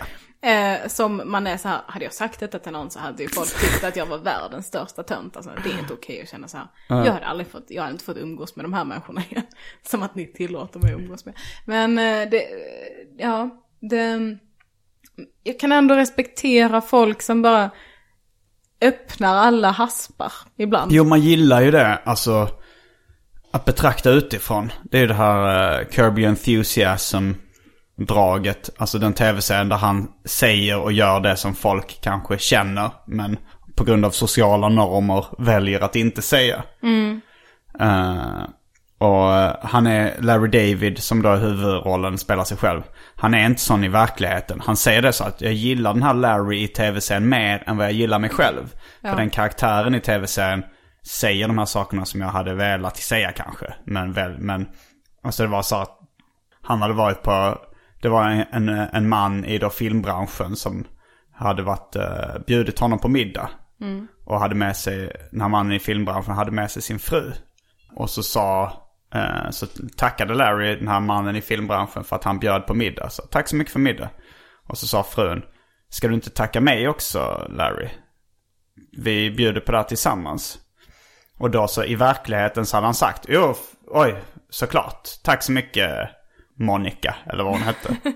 Eh, som man är så här, hade jag sagt detta till någon så hade ju folk tyckt att jag var världens största tönt. Alltså det är inte okej att känna så här. Jag hade aldrig fått, jag hade inte fått umgås med de här människorna igen. (laughs) Som att ni tillåter mig att umgås med. Men eh, det, ja, det, jag kan ändå respektera folk som bara öppnar alla haspar ibland. Jo, man gillar ju det. Alltså, att betrakta utifrån. Det är ju det här uh, Kirby Enthusiasm-draget. Alltså den tv-serien där han säger och gör det som folk kanske känner. Men på grund av sociala normer väljer att inte säga. Eh, och eh, han är Larry David som då i huvudrollen spelar sig själv. Han är inte sån i verkligheten. Han säger det så att jag gillar den här Larry i tv-serien mer än vad jag gillar mig själv. För den karaktären i tv-serien säger de här sakerna som jag hade velat säga kanske. Men väl, men alltså det var så att han hade varit på, det var en, en, en man i då filmbranschen som hade varit, uh, bjudit honom på middag. Och hade med sig, den här mannen i filmbranschen hade med sig sin fru. Och så sa, eh, så tackade Larry den här mannen i filmbranschen för att han bjöd på middag. Så tack så mycket för middag. Och så sa frun, ska du inte tacka mig också Larry? Vi bjuder på det här tillsammans. Och då så i verkligheten så hade han sagt, jo, oj, såklart. Tack så mycket Monica, eller vad hon hette. (laughs)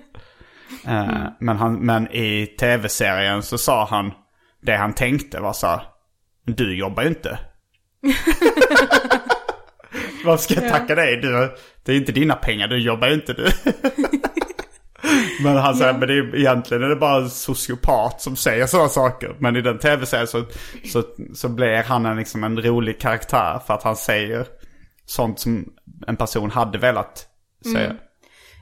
Eh, men, han, men i tv-serien så sa han, det han tänkte var så här, du jobbar ju inte. (laughs) Vad ska jag tacka dig? Du, det är inte dina pengar, du jobbar ju inte du. (laughs) men han säger, men det är, egentligen är det bara en sociopat som säger sådana saker. Men i den tv-serien så, så, så blir han en, liksom en rolig karaktär för att han säger sånt som en person hade velat säga.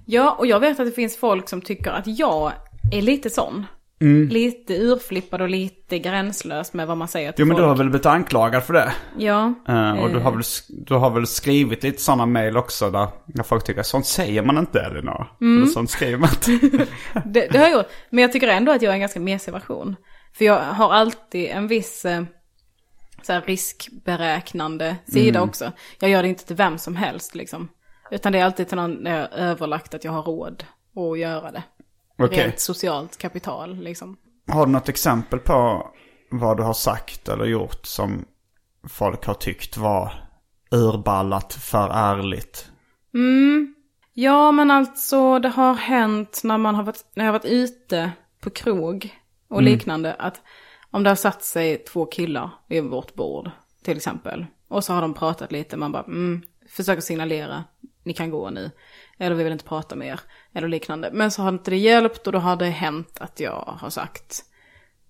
Ja, och jag vet att det finns folk som tycker att jag är lite sån. Lite urflippad och lite gränslös med vad man säger till Jo men du folk. har väl blivit anklagad för det? Ja. Eh, och du eh, har, väl, du har väl skrivit lite sådana mail också där, där folk tycker sånt säger man inte Elinor. Mm. Eller sånt skriver man inte. (laughs) Det, det har jag gjort. Men jag tycker ändå att jag är en ganska mesig version. För jag har alltid en viss eh, så här riskberäknande sida också. Jag gör det inte till vem som helst liksom. Utan det är alltid till någon när jag har överlagt att jag har råd att göra det. Okej. Rent socialt kapital liksom. Har du något exempel på vad du har sagt eller gjort som folk har tyckt var urballat för ärligt? Ja men alltså det har hänt när man har varit, när jag har varit ute på krog och liknande. Att om det har satt sig två killar vid vårt bord till exempel. Och så har de pratat lite, man bara mm, försöker signalera, ni kan gå nu. Eller vi vill inte prata mer. Eller liknande. Men så har inte det hjälpt och då har det hänt att jag har sagt.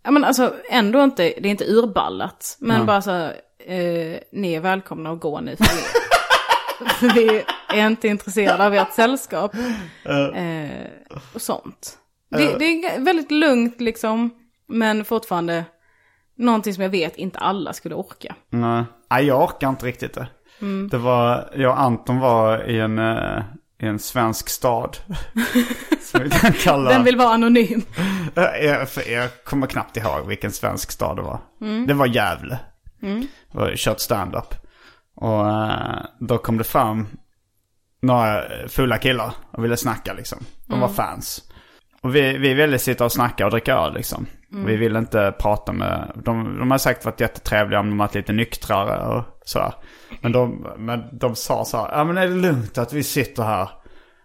Ja men alltså ändå inte, det är inte urballat. Men bara så, eh, ni är välkomna att gå nu. För vi, (laughs) är inte intresserade av ert sällskap. Eh, och sånt. Det, det är väldigt lugnt liksom. Men fortfarande någonting som jag vet inte alla skulle orka. Nej, jag orkar inte riktigt det. Mm. Det var, jag och Anton var i en, eh, en svensk stad. som vi kan kalla... Den vill vara anonym. (laughs) Eh, Jag, för jag kommer knappt ihåg vilken svensk stad det var. Mm. Det var Gävle. Jag har kört stand-up. Och eh, då kom det fram några fulla killar och ville snacka liksom. De Mm. var fans. Och vi, vi ville sitta och snacka och dricka öl liksom. Mm. Vi ville inte prata med, de, de har säkert varit jättetrevliga om de varit lite nyktrare och sådär. Men de, men de sa så här, ja men är det lugnt att vi sitter här?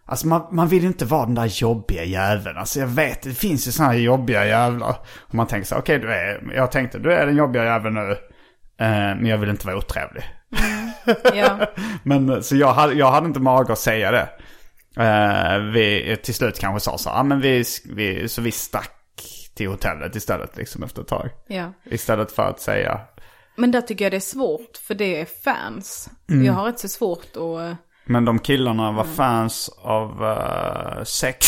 Alltså man, man vill ju inte vara den där jobbiga jäveln. Alltså jag vet, det finns ju sådana här jobbiga jävlar. Och man tänker så okej du är, jag tänkte du är den jobbiga jäveln nu. Eh, men jag vill inte vara otrevlig. Ja. (laughs) Men så jag hade, jag hade inte mage att säga det. Eh, vi till slut kanske sa så här, ah, men vi, vi, så vi stack till hotellet istället liksom efter ett tag. ja. Istället för att säga, Men där tycker jag det är svårt, för det är fans. Jag har inte så svårt att... eh, men de killarna var fans av eh, sex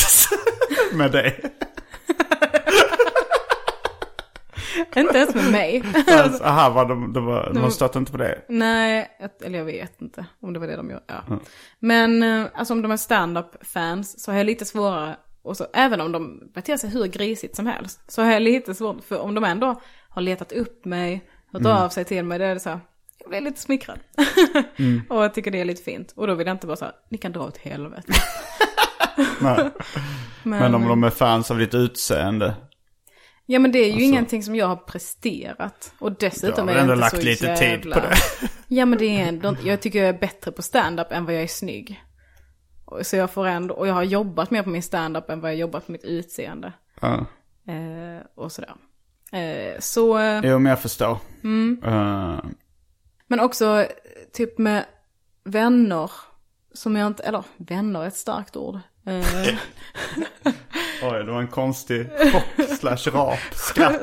(laughs) med dig. (laughs) Inte ens med mig. Alltså, aha, var de, de, var, de stötte inte på det. Nej, eller jag vet inte om det var det de gjorde. Ja. Men eh, alltså om de är stand-up-fans så har jag lite svårare, och så, även om de beter sig hur grisigt som helst, så har jag lite svårt, för om de ändå har letat upp mig, hört av sig till mig, det är så här, jag blir lite smickrad. (laughs) och jag tycker det är lite fint. Och då vill jag inte bara så här, ni kan dra åt helvete. (laughs) Nej. Men om de är fans av ditt utseende. Ja men det är ju ingenting som jag har presterat. Och dessutom Alltså- är jag inte lagt så lite tid jävla... på det. Ja men det är ändå, jag tycker jag är bättre på stand-up än vad jag är snygg. Så jag får ändå, och jag har jobbat mer på min stand-up än vad jag har jobbat på mitt utseende. Ja. Eh, och sådär. Eh, så, eh, Jo, men jag förstår. Mm. Eh, men också typ med vänner. Som jag inte, eller vänner är ett starkt ord. (laughs) Oj, det var en konstig chock slash rap. Skratt.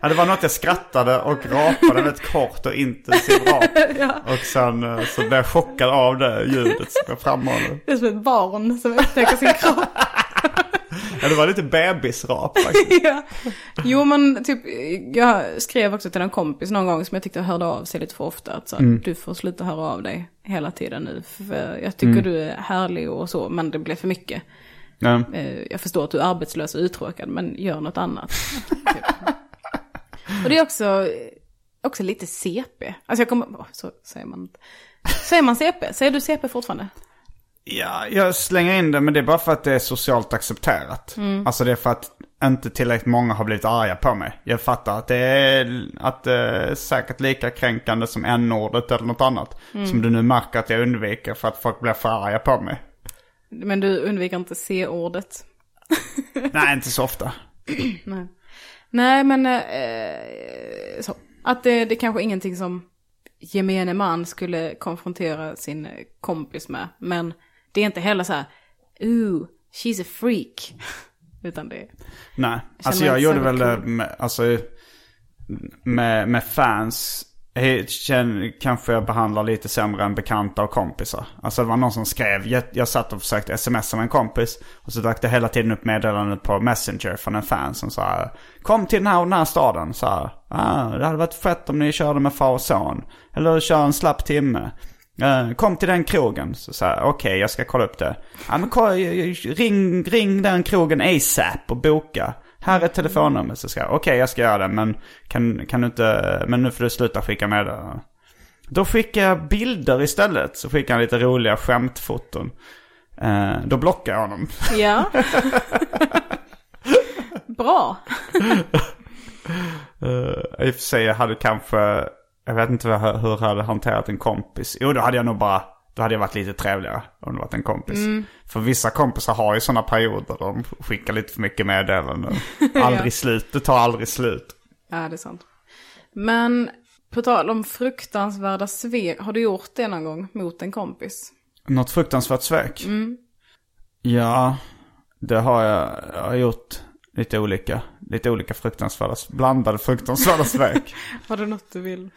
Ja, det var något jag skrattade och rapade väldigt kort och intensiv rap. (laughs) Och sen så blev jag chockad av det ljudet som jag framhåller. det är som ett barn som upptäcker sin kropp. Ja, det var lite bebisrap faktiskt. (laughs) ja. Jo men typ, jag skrev också till en kompis någon gång som jag tyckte hörde av sig lite för ofta. Att så, Mm. du får sluta höra av dig hela tiden nu. För jag tycker Mm. du är härlig och så, men det blev för mycket. Ja. Eh, Jag förstår att du är arbetslös och uttråkad, men gör något annat. (laughs) typ. Och det är också, också lite CP. Alltså jag kommer, så säger man inte. Säger man CP? Säger du CP fortfarande? Ja, jag slänger in det men det är bara för att det är socialt accepterat. Alltså det är för att inte tillräckligt många har blivit arga på mig. Jag fattar att det är, att det är säkert lika kränkande som n-ordet eller något annat. Som du nu märker att jag undviker för att folk blir för arga på mig. Men du undviker inte C-ordet. (laughs) Nej, inte så ofta. (clears throat) Nej. Nej, men eh, så. Att det, det kanske är ingenting som gemene man skulle konfrontera sin eh, kompis med. Men det är inte heller så här, ooh, she's a freak. (laughs) Utan det Nej, alltså jag gjorde väl det med, alltså, med, med fans känn- kanske jag behandlar lite sämre än bekanta och kompisar. Alltså det var någon som skrev, jag, jag satt och försökte smsa med en kompis. Och så dök det hela tiden upp meddelandet på Messenger från en fan som sa Kom till den här och den här staden. Så här, ah, det hade varit fett om ni körde med far och son. Eller kör en slapp timme. Eh, kom till den krogen. Så sa jag, okej jag ska kolla upp det. Ja, men kolla, ring, ring den krogen ASAP och boka. Här är telefonnumret. Så ska jag, okej jag ska göra det men kan, kan du inte, men nu får du sluta skicka med det. Då skickar jag bilder istället. Så skickar han lite roliga skämtfoton. Eh, då blockar jag honom. Ja. (laughs) Bra. Uh, I och för sig jag hade kanske, jag vet inte hur jag hade hanterat en kompis. Jo då hade jag nog bara, då hade jag varit lite trevligare om det varit en kompis. För vissa kompisar har ju sådana perioder de skickar lite för mycket meddelanden. (laughs) Aldrig slut, det tar aldrig slut. Ja, det är sant. Men på tal om fruktansvärda svek, har du gjort det någon gång mot en kompis? Något fruktansvärt svek? Ja, det har jag, jag har gjort lite olika. Lite olika fruktansvärda, blandade fruktansvärda svek. (laughs) Har du något du vill?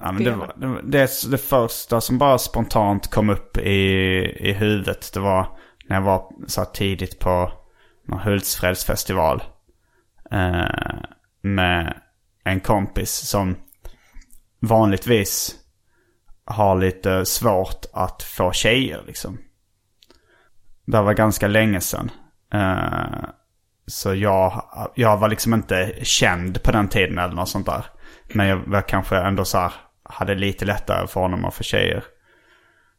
Ja, men det, var, det, det, det första som bara spontant kom upp i, i huvudet. Det var när jag var så här tidigt på någon Hultsfredsfestival. Eh, med en kompis som vanligtvis har lite svårt att få tjejer liksom. Det var ganska länge sedan. Eh, så jag, jag var liksom inte känd på den tiden eller något sånt där. Men jag var kanske ändå så här, hade lite lättare för honom att få tjejer.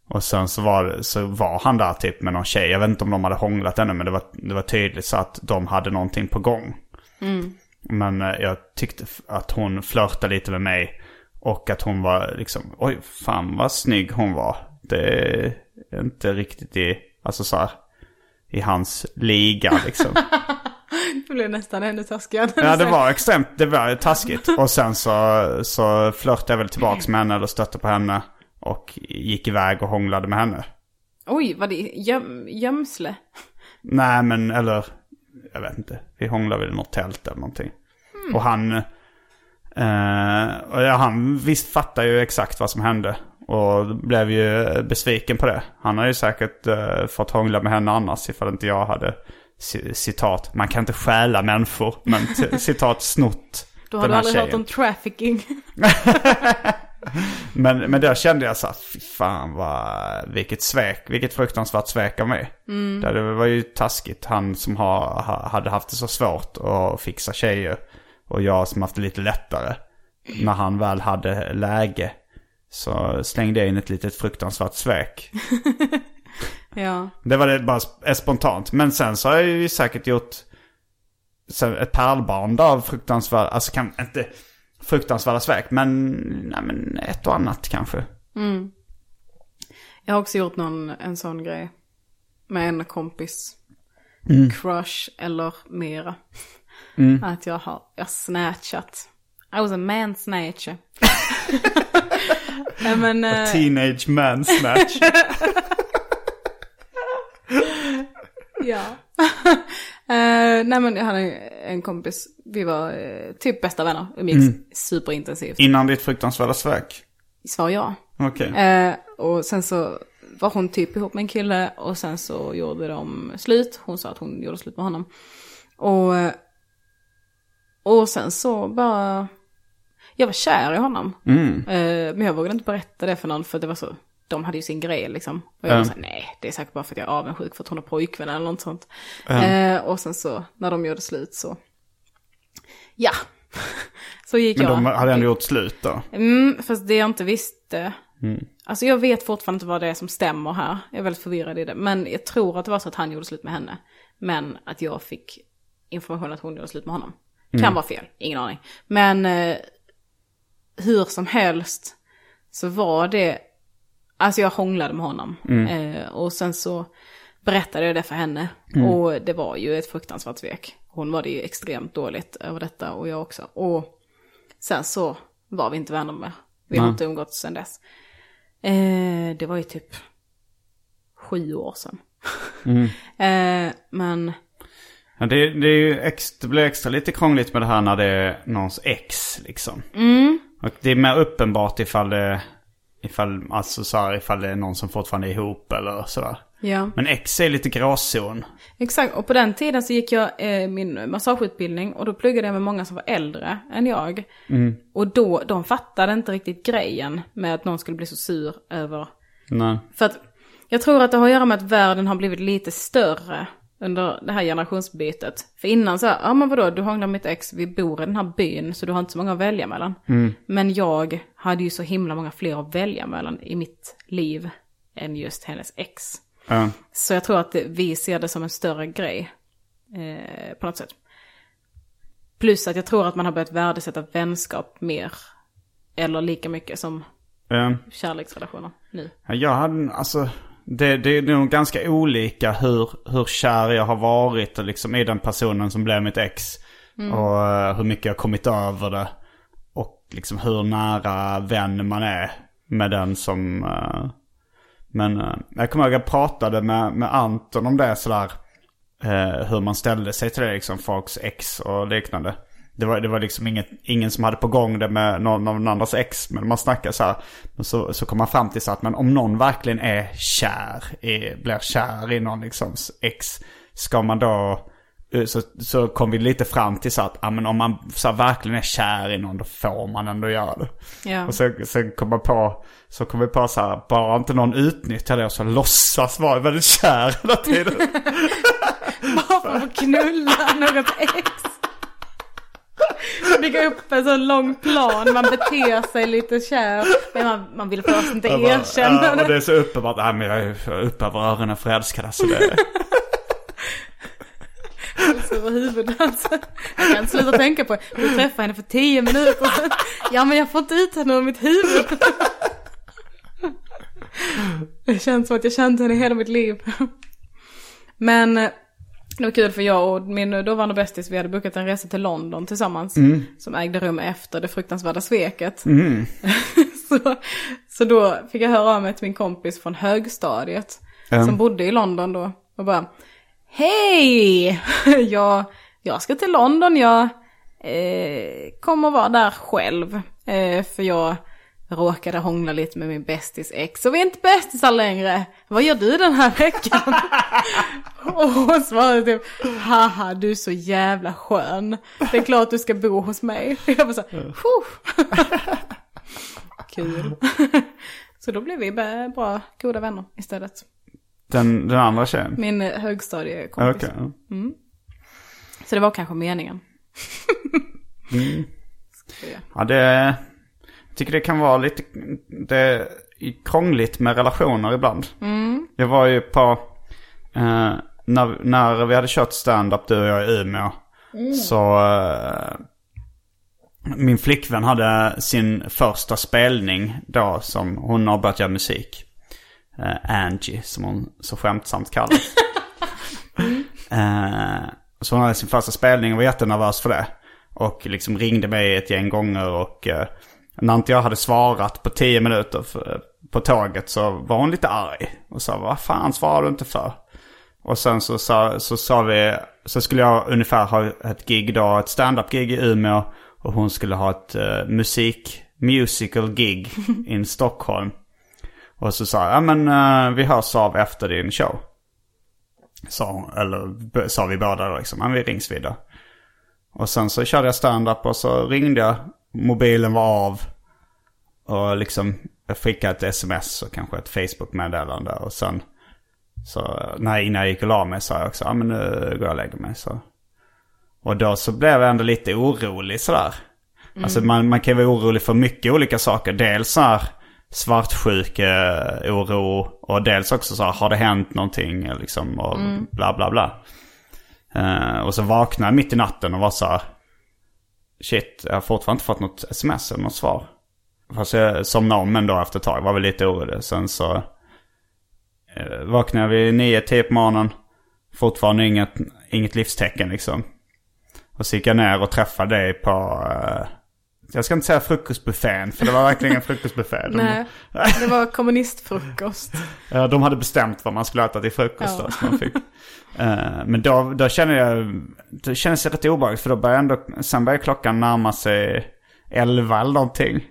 Och sen så var, så var han där typ med någon tjej. Jag vet inte om de hade hånglat ännu men det var, det var tydligt så att de hade någonting på gång. Men eh, jag tyckte att hon flörtade lite med mig. Och att hon var liksom, oj fan vad snygg hon var. Det är inte riktigt i, alltså så här, i hans liga liksom. (laughs) (laughs) Det blev nästan ännu taskigare. Ja det var extremt, det var taskigt. Och sen så, så flörtade jag väl tillbaks med henne eller stötte på henne. Och gick iväg och hånglade med henne. Oj, var det göm, gömsle? Nej men eller, jag vet inte. Vi hånglade vid något tält eller någonting. Och han, eh, och ja, han visst fattar ju exakt vad som hände. Och blev ju besviken på det. Han har ju säkert eh, fått hångla med henne annars ifall inte jag hade citat. Man kan inte stjäla människor, men (laughs) citat snott. Då har du aldrig hört tjejen. om trafficking. (laughs) Men, men där kände jag så här, fy fan vad, vilket svek, vilket fruktansvärt svek av mig. Där det var ju taskigt, han som har, ha, hade haft det så svårt att fixa tjejer. Och jag som haft det lite lättare. När han väl hade läge så slängde jag in ett litet fruktansvärt svek. (laughs) Ja. Det var det bara sp- spontant. Men sen så har jag ju säkert gjort ett pärlband av fruktansvärda, alltså kan inte fruktansvärda svek, men, nej, men ett och annat kanske. Jag har också gjort någon, en sån grej. Med en kompis. Crush eller mera. (laughs) Att jag har, jag snatchat. I was a man snatcher. (laughs) Men, eh, Teenage man snatch. (laughs) (laughs) ja. (laughs) Eh, nej men jag hade en kompis, vi var eh, typ bästa vänner. Umgicks superintensivt. Innan ditt fruktansvärda svek. Svar ja. Okej. Eh, och sen så var hon typ ihop med en kille och sen så gjorde de slut. Hon sa att hon gjorde slut med honom. Och, och sen så bara, jag var kär i honom. Eh, men jag vågade inte berätta det för någon för det var så, de hade ju sin grej liksom. Och jag var Ja. så nej det är säkert bara för att jag är avundsjuk för att hon har pojkvän eller något sånt. Eh, och sen så, när de gjorde slut så, ja. (laughs) så gick Men jag. de hade ändå gjort slut då. Mm, fast det jag inte visste. Alltså jag vet fortfarande inte vad det är som stämmer här. Jag är väldigt förvirrad i det. Men jag tror att det var så att han gjorde slut med henne. Men att jag fick information att hon gjorde slut med honom. Kan vara fel, ingen aning. Men eh, hur som helst så var det, alltså jag hånglade med honom. Eh, och sen så berättade jag det för henne. Och det var ju ett fruktansvärt svek. Hon var det ju extremt dåligt över detta och jag också. Och sen så var vi inte vänner mer. Vi har inte umgåtts sedan dess. Eh, det var ju typ sju år sedan. (laughs) eh, men Ja, det, det, är ju ex, det blir extra lite krångligt med det här när det är någons ex liksom. Och det är mer uppenbart ifall det, ifall, alltså så här, ifall det är någon som fortfarande är ihop eller sådär. Ja. Men X är lite gråzon. Exakt, och på den tiden så gick jag eh, min massageutbildning och då pluggade jag med många som var äldre än jag. Och då, de fattade inte riktigt grejen med att någon skulle bli så sur över... Nej. För att jag tror att det har att göra med att världen har blivit lite större under det här generationsbytet. För innan så här, ja men vadå, du hånglar med mitt ex, vi bor i den här byn så du har inte så många att välja mellan. Men jag hade ju så himla många fler att välja mellan i mitt liv än just hennes ex. Ja. Så jag tror att vi ser det som en större grej. Eh, på något sätt. Plus att jag tror att man har börjat värdesätta vänskap mer. Eller lika mycket som Ja. kärleksrelationer nu. Ja, Jag hade, alltså, det, det är nog ganska olika hur, hur kär jag har varit och liksom i den personen som blev mitt ex. Och eh, hur mycket jag har kommit över det. Och liksom hur nära vän man är med den som... eh, men eh, jag kommer ihåg att jag pratade med, med Anton om det sådär. hur man ställde sig till det liksom, folks ex och liknande. Det var, det var liksom inget, ingen som hade på gång det med någon den andras ex. Men man snackar så här. Men så, så kom man fram till så att men om någon verkligen är kär, i, blir kär i någon liksom ex. Ska man då, eh, så, så kom vi lite fram till så att ja, men om man så verkligen är kär i någon då får man ändå göra det. Ja. Och sen, sen kom man på, så kom vi på så här, bara inte någon utnyttjar det och så låtsas vara väldigt kär hela tiden. (laughs) Bara för att knulla något ex. (laughs) Bygga upp en sån lång plan, man beter sig lite kär. Men man, man vill först inte bara, erkänna ja, och det det. är så uppenbart, nej men jag är upp över öronen förälskad alltså. Det, Så över huvudet alltså. Jag kan inte sluta tänka på det. Du träffade henne för tio minuter sedan. Ja men jag får inte ut henne ur mitt huvud. Det känns som att jag känt henne hela mitt liv. Men det var kul för jag och min dåvarande bästis, vi hade bokat en resa till London tillsammans. Som ägde rum efter det fruktansvärda sveket. (laughs) så, så då fick jag höra av mig till min kompis från högstadiet. Som bodde i London då. Och bara, hej! (laughs) jag, jag ska till London, jag eh, kommer vara där själv. Eh, för jag råkade hångla lite med min bästis ex. Och vi är inte bästisar längre. Vad gör du den här veckan? (laughs) och hon svarade typ, haha du är så jävla skön. Det är klart du ska bo hos mig. (laughs) Jag var så här. (laughs) Kul. så då blev vi bara bra, goda vänner istället. den, den andra tjejen? Min högstadiekompis. Okej. Så det var kanske meningen. Ja, det... Tycker det kan vara lite... Det är krångligt med relationer ibland. Jag var ju på... Eh, när, när vi hade kört stand-up du och jag i Umeå. Så... Eh, min flickvän hade sin första spelning då som hon har börjat göra musik. Eh, Angie som hon så skämtsamt kallas. (laughs) Eh, så hon hade sin första spelning och var jättenervös för det. Och liksom ringde mig ett gäng gånger och eh, när inte jag hade svarat på tio minuter för, på tåget så var hon lite arg. Och sa vad fan svarar du inte för? Och sen så sa, så sa vi, så skulle jag ungefär ha ett gig då, ett stand-up-gig i Umeå. Och hon skulle ha ett uh, musik, musical gig (laughs) i Stockholm. Och så sa jag, ja men eh, vi hörs av efter din show. Sa hon, eller sa vi båda då liksom, men vi rings vid då. Och sen så körde jag stand-up och så ringde jag. Mobilen var av. Och liksom, jag skickade ett sms och kanske ett Facebook-meddelande. Och sen, så när, innan jag gick och la mig sa jag också, ja men nu går jag och lägger mig. Så. Och då så blev jag ändå lite orolig sådär. Alltså man, man kan vara orolig för mycket olika saker. Dels så här svartsjuke-oro och dels också så här, har det hänt någonting liksom och bla bla bla. Eh, och så vaknade jag mitt i natten och var så här, shit, jag har fortfarande inte fått något sms eller något svar. Fast jag somnade om ändå efter ett tag, var väl lite orolig. Sen så eh, vaknade jag vid nio, tio på morgonen. Fortfarande inget, inget livstecken liksom. Och så gick jag ner och träffade dig på, eh, jag ska inte säga frukostbuffén, för det var verkligen en frukostbuffé. De, Nej, det var kommunistfrukost. (laughs) De hade bestämt vad man skulle äta till frukost Ja. då, man fick. Eh, men då, då kände jag, det kändes rätt obehagligt för då började ändå, sen började klockan närma sig 11 eller någonting.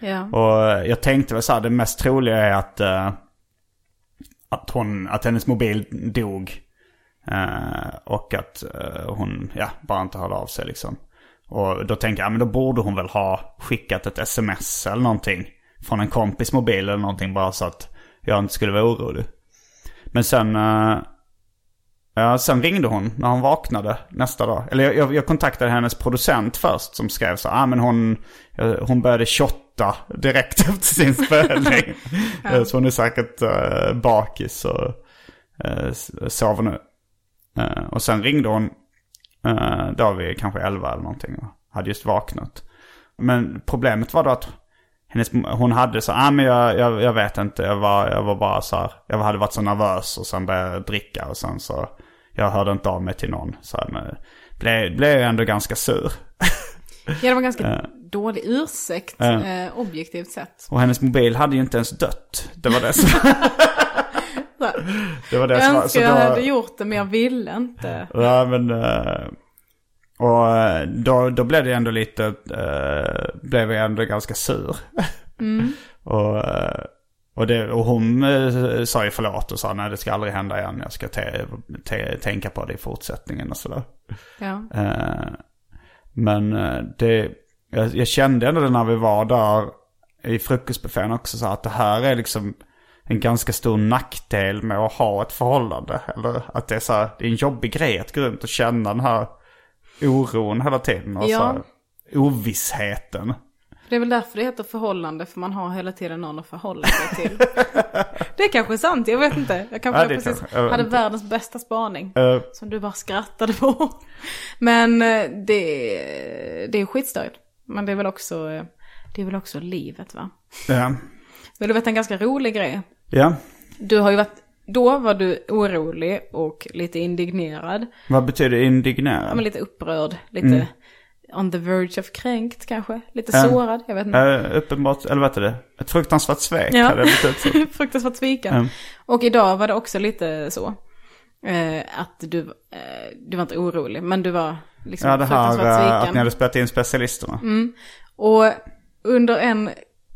Ja. Och jag tänkte väl så här, det mest troliga är att, eh, att, hon, att hennes mobil dog. Eh, och att hon ja, bara inte hörde av sig liksom. Och då tänkte jag, ja, men då borde hon väl ha skickat ett sms eller någonting. Från en kompis mobil eller någonting bara så att jag inte skulle vara orolig. Men sen, eh, ja, sen ringde hon när hon vaknade nästa dag. Eller jag, jag, jag kontaktade hennes producent först som skrev så ah, men hon, eh, hon började shotta direkt (laughs) efter sin spelning. (laughs) Eh, Så hon är säkert bakis och sover nu. Och sen ringde hon, uh, då var vi kanske 11 eller någonting och hade just vaknat. Men problemet var då att hennes, hon hade så, ah, men jag, jag, jag vet inte, jag var, jag var bara så här, jag hade varit så nervös och sen började jag dricka och sen så, jag hörde inte av mig till någon. Så här, men blev, blev jag ändå ganska sur. Ja, det var ganska dålig ursäkt, eh, objektivt sett. Och hennes mobil hade ju inte ens dött. Det var det som... (laughs) Det var det Jag som var, önskar jag då- hade gjort det, men jag ville inte. Ja men... eh, och eh, då, då blev det ändå lite... Uh, blev jag ändå ganska sur. (laughs) och, eh, och, det, och hon sa ju förlåt och sa nej det ska aldrig hända igen. Jag ska te, te, tänka på det i fortsättningen och sådär. Ja. Eh, men eh, det, jag, jag kände ändå när vi var där i frukostbuffén också så att det här är liksom en ganska stor nackdel med att ha ett förhållande. Eller att det är så här, det är en jobbig grej att gå runt och känna den här oron hela tiden. Och Ja. så här, ovissheten. Det är väl därför det heter förhållande, för man har hela tiden någon att förhålla sig till. (laughs) det är kanske sant, jag vet inte. Jag kanske Ja, precis kanske- jag hade inte. världens bästa spaning. Eh, Som du bara skrattade på. Men eh, det, det är skitstörigt. Men det är väl också, eh, det är väl också livet va? ja. Men du vet en ganska rolig grej. Ja. Du har ju varit, då var du orolig och lite indignerad. Vad betyder indignerad? Ja, men lite upprörd, lite Mm. on the verge of kränkt kanske. Lite Ja. sårad, jag vet inte. Eh, uppenbart, eller vad heter det? Ett fruktansvärt svek Ja. hade det. (laughs) Fruktansvärt sviken. Mm. Och idag var det också lite så. Eh, att du, eh, du var inte orolig, men du var liksom Ja, det här fruktansvärt eh, sviken. att ni hade spelat in specialisterna. Och under en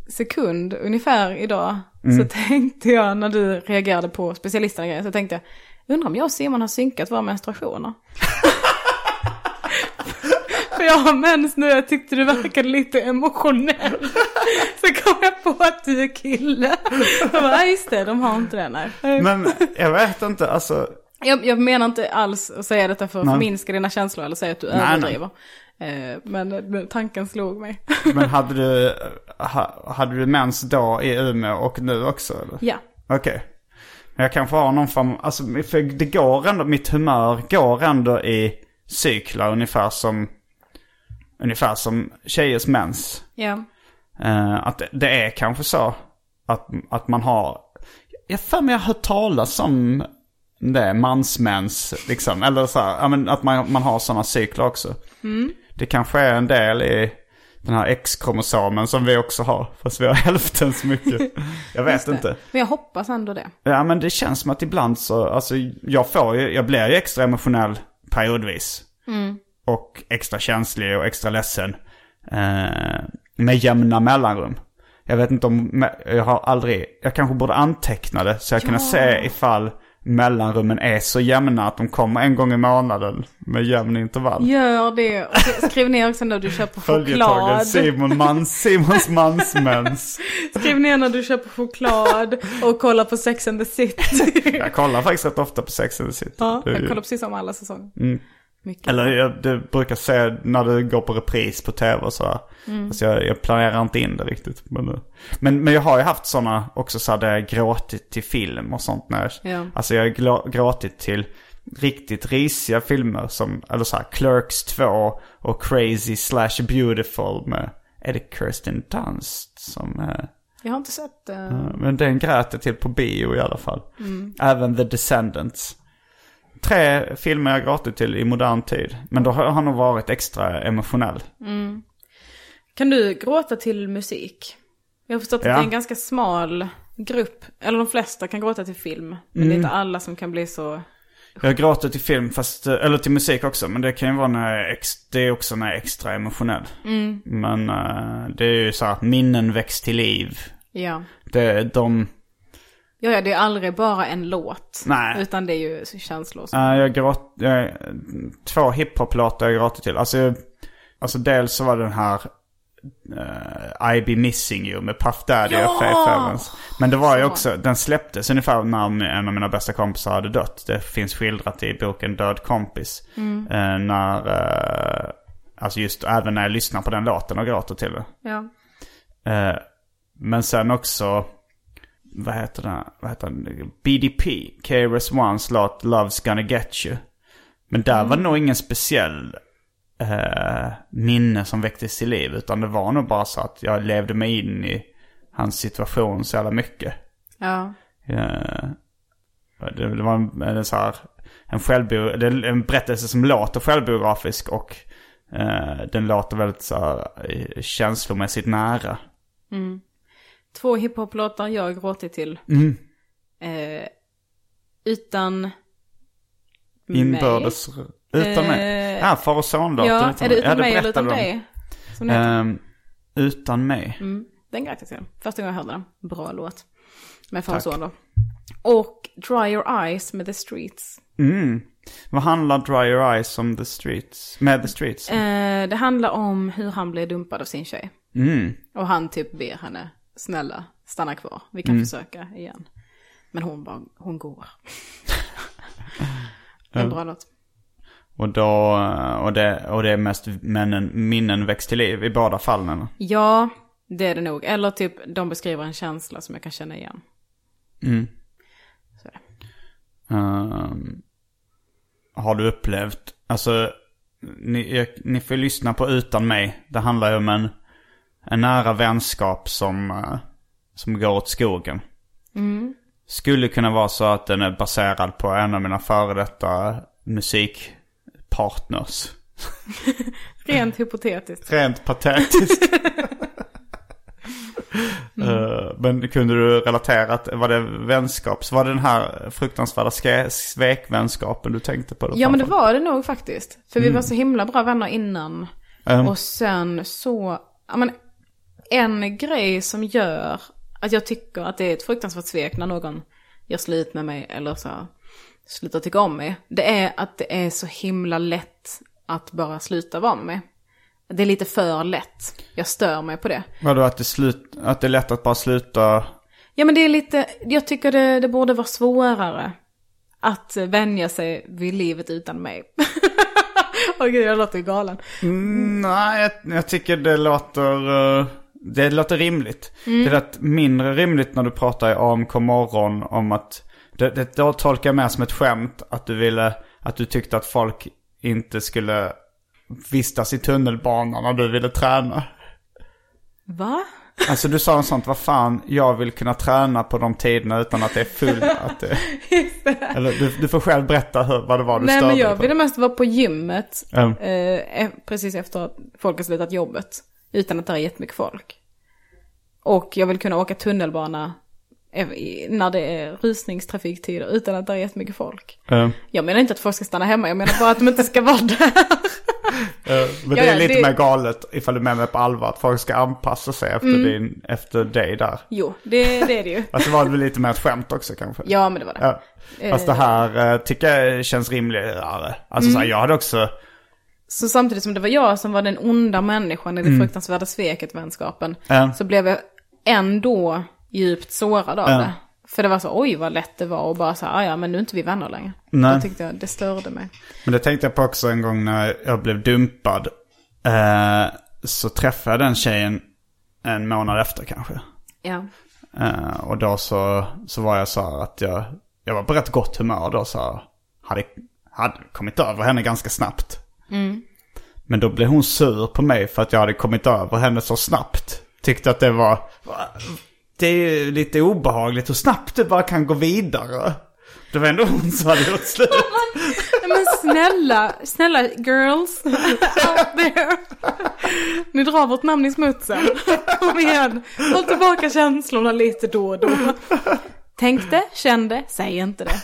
sekund ungefär idag Mm. så tänkte jag när du reagerade på specialisterna grejer så tänkte jag undrar om jag och Simon har synkat våra menstruationer. (laughs) För jag har mens nu, jag tyckte du verkade lite emotionell. (laughs) Så kom jag på att du är kille. Jag bara, "Ja, just det, de har inte det, nej. Men jag vet inte, alltså. Jag, jag menar inte alls att säga detta för att Nej. förminska dina känslor eller säga att du nej. överdriver. Eh, Men tanken slog mig. (laughs) Men hade du, ha, hade du mens då i Umeå och nu också eller? ja. Okej. Men jag kanske har någon form, alltså för det går ändå, mitt humör går ändå i cyklar ungefär som, ungefär som tjejers mens. Ja. Eh, att det, det är kanske så att, att man har, jag för mig jag har hört talas om det, mansmens liksom. Eller så här, men att man, man har sådana cykler också. Det kanske är en del i den här X-kromosomen som vi också har. Fast vi har (laughs) hälften så mycket. Jag vet inte. Men jag hoppas ändå det. Ja men det känns som att ibland så, alltså jag får ju, jag blir ju extra emotionell periodvis. Och extra känslig och extra ledsen. Eh, med jämna mellanrum. Jag vet inte om, jag har aldrig, jag kanske borde anteckna det så jag kunde se ifall mellanrummen är så jämna att de kommer en gång i månaden med jämn intervall. Gör det. Och skriv ner också när du köper choklad. Simon Mans, (laughs) Simons mansmens. Skriv ner när du köper choklad och kollar på Sex and the City. Jag kollar faktiskt rätt ofta på Sex and the City. Ja, jag kollar precis om alla säsonger. Mycket. Eller jag det brukar se när det går på repris på tv och sådär. Mm. Alltså jag, jag planerar inte in det riktigt. Men, men, men jag har ju haft sådana också så där jag gråtit till film och sånt. När, Ja. Alltså jag har gråtit till riktigt risiga filmer som, eller så här, Clerks 2 och Crazy slash Beautiful med, är det Kirsten Dunst som, eh, Jag har inte sett eh, det. men den grät jag till på bio i alla fall. Mm. Även The Descendants. Tre filmer jag gråtit till i modern tid. Men då har han nog varit extra emotionell. Kan du gråta till musik? Jag har förstått att Ja. det är en ganska smal grupp. Eller de flesta kan gråta till film. Men det är inte alla som kan bli så... Jag gråter till film, fast, eh, eller till musik också. Men det kan ju vara när jag det är också när jag är extra emotionell. Men uh, det är ju så här, minnen väcks till liv. Ja. Det, de, Ja, ja, det är aldrig bara en låt. Nej. Utan det är ju känslor. som- uh, jag gråt, jag, två hiphop-låtar jag gråter till. Alltså, alltså dels så var det den här uh, I Be Missing You med Puff Daddy och Faith Evans. Men det var ju Så. också, den släpptes ungefär när en av mina bästa kompisar hade dött. Det finns skildrat i boken Död kompis. Eh, när, eh, alltså just även när jag lyssnar på den låten och gråter till det. Ja. Men sen också, vad heter den? Vad heter den? BDP, KRS Ones låt Love's Gonna Get You. Men där var det nog ingen speciell eh, minne som väcktes till liv. Utan det var nog bara så att jag levde mig in i hans situation så jävla mycket. Ja. Eh, det, det var en, en, så här, en, självbio, det är en berättelse som låter självbiografisk och eh, den låter väldigt så här, eh, känslomässigt nära. Två hiphop-låtar jag gråtit till. Mm. Eh, utan Inbördes... Utan mig? Eh, Ja, far och son-låten. Ja, är det utan mig eller utan dig? Ehm, utan mig. Mm, den grät jag till. Första gången jag hörde den. Bra låt. Med far och son då. Och Dry Your Eyes med The Streets. Mm. Vad handlar Dry Your Eyes om The Streets? Med The Streets? Eh, det handlar om hur han blev dumpad av sin tjej. Mm. Och han typ ber henne, snälla, stanna kvar. Vi kan försöka igen. Men hon bara, hon går. (laughs) en bra låt. Och då, och det, och det är mest minnen, minnen väcks till liv i båda fallen. Ja, det är det nog. Eller typ, de beskriver en känsla som jag kan känna igen. Mm. Så. Ehm, har du upplevt, alltså, ni, jag, ni får lyssna på Utan mig. Det handlar ju om en, en nära vänskap som, eh, som går åt skogen. Skulle kunna vara så att den är baserad på en av mina före detta musikpartners. (laughs) Rent hypotetiskt. Rent patetiskt. (laughs) Eh, men kunde du relatera att, var det vänskaps, var det den här fruktansvärda svekvänskapen du tänkte på? då Ja men det var det nog faktiskt. För vi var så himla bra vänner innan. Mm. Och sen så, ja men en grej som gör att jag tycker att det är ett fruktansvärt svek när någon gör slut med mig eller så slutar tycka om mig. Det är att det är så himla lätt att bara sluta vara med mig. Det är lite för lätt. Jag stör mig på det. Vadå att det, slut, att det är lätt att bara sluta? Ja men det är lite, jag tycker det, det borde vara svårare att vänja sig vid livet utan mig. (laughs) Åh gud, jag låter galen. Nej, jag, jag tycker det låter, eh, det låter rimligt. Mm. Det är rätt mindre rimligt när du pratar i AMK morgon om att, det, det då tolkar jag mer som ett skämt att du ville, att du tyckte att folk inte skulle vistas i tunnelbanan när du ville träna. Va? Alltså du sa något sånt, vad fan, jag vill kunna träna på de tiderna utan att det är full. (laughs) Att det, eller du, du får själv berätta hur, vad det var du Nej störde men dig jag ville mest vara på gymmet. Mm. Eh, e- precis efter att folk har slutat jobbet. Utan att det är jättemycket folk. Och jag vill kunna åka tunnelbana när det är rusningstrafiktider utan att det är jättemycket folk. Mm. Jag menar inte att folk ska stanna hemma, jag menar bara att de inte ska vara där. (laughs) Eh, Men det är ja, lite det- mer galet ifall du menar på allvar. Att folk ska anpassa sig efter, Mm. din, efter dig där. jo, det, det är det ju. (laughs) Alltså var det väl lite mer ett skämt också kanske? Ja, men det var det. Ja. Fast det här eh, tycker jag känns rimligare. Alltså så här, jag hade också... Så samtidigt som det var jag som var den onda människan i det fruktansvärda sveket vänskapen. Mm. Ja. Så blev jag ändå djupt sårad av Ja. det. För det var så, oj vad lätt det var och bara så här, "Ah, ja men nu är inte vi vänner längre. Nej. Då tyckte jag, det störde mig. Men det tänkte jag på också en gång när jag blev dumpad. Eh, så träffade jag den tjejen en månad efter kanske. Ja. Eh, och då så, så var jag så här att jag, jag var på rätt gott humör då så här, hade, hade kommit över henne ganska snabbt. Men då blev hon sur på mig för att jag hade kommit över henne så snabbt. Tyckte att det var, det är lite obehagligt hur snabbt du bara kan gå vidare. Det var ändå hon som hade gjort slut. (laughs) Men snälla, snälla girls out there. Ni drar vårt namn i smutsen. Kom igen, håll tillbaka känslorna lite då och då. Tänkte, kände, säg inte det.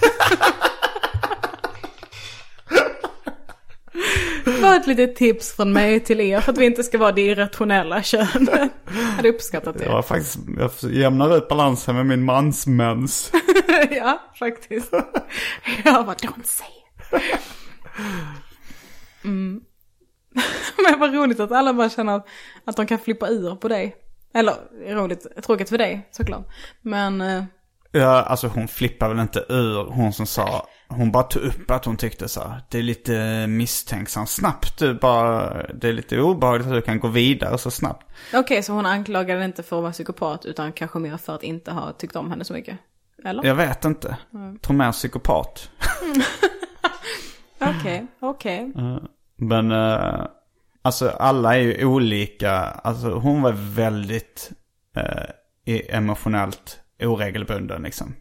Var ett litet tips från mig till er för att vi inte ska vara det irrationella könet. Jag (laughs) hade uppskattat det. Jag, var faktiskt, jag jämnar ut balansen med min mansmens. (laughs) ja, faktiskt. Jag bara, don't say it. Mm. (laughs) Men vad roligt att alla bara känner att, att de kan flippa ur på dig. Eller roligt, tråkigt för dig såklart. Men... eh, Ja, alltså hon flippar väl inte ur, hon som sa, hon bara tog upp att hon tyckte så här, det är lite misstänksamt snabbt du bara, det är lite obehagligt att du kan gå vidare så snabbt. Okej, så hon anklagade inte för att vara psykopat utan kanske mer för att inte ha tyckt om henne så mycket? Eller? Jag vet inte, tror mer psykopat. (laughs) Okej, okej. Men, eh, alltså alla är ju olika, alltså hon var väldigt eh, e- emotionellt oregelbunden liksom.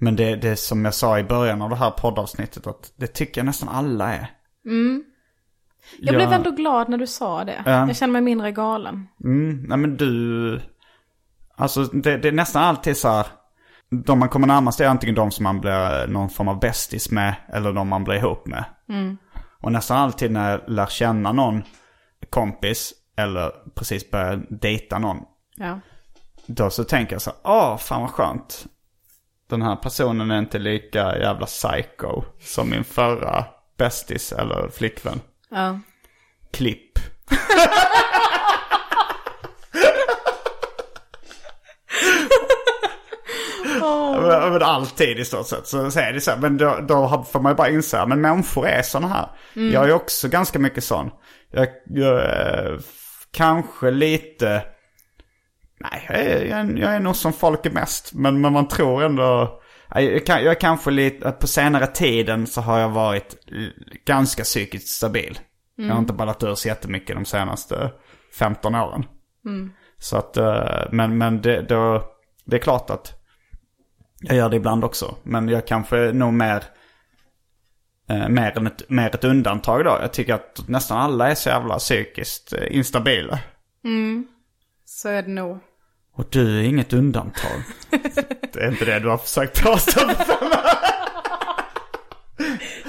Men det, det som jag sa i början av det här poddavsnittet, att det tycker jag nästan alla är. Jag blev ändå glad när du sa det. Ja. Jag känner mig mindre galen. Mm, nej men du... Alltså det, det är nästan alltid så här. De man kommer närmast är antingen de som man blir någon form av bästis med eller de man blir ihop med. Och nästan alltid när jag lär känna någon kompis eller precis börjar dejta någon. Ja. Då så tänker jag så här, åh fan vad skönt. Den här personen är inte lika jävla psycho som min förra bästis eller flickvän. Ja. Klipp. Men alltid i stort sett så, är det så. här. Men då, då får man ju bara inse, men människor är sådana här. Jag är också ganska mycket sån. Jag, jag f- kanske lite... Nej, jag är, jag, är, jag är nog som folk är mest. Men, men man tror ändå... Jag, kan, jag är kanske lite, på senare tiden så har jag varit ganska psykiskt stabil. Jag har inte ballat ur så jättemycket de senaste 15 åren. Så att, eh, men, men det, då, det är klart att jag gör det ibland också. Men jag kanske är nog mer, eh, mer, än ett, mer ett undantag då. Jag tycker att nästan alla är så jävla psykiskt eh, instabila. Så är det nog. Och du är inget undantag. det är inte det du har försökt påstå för mig.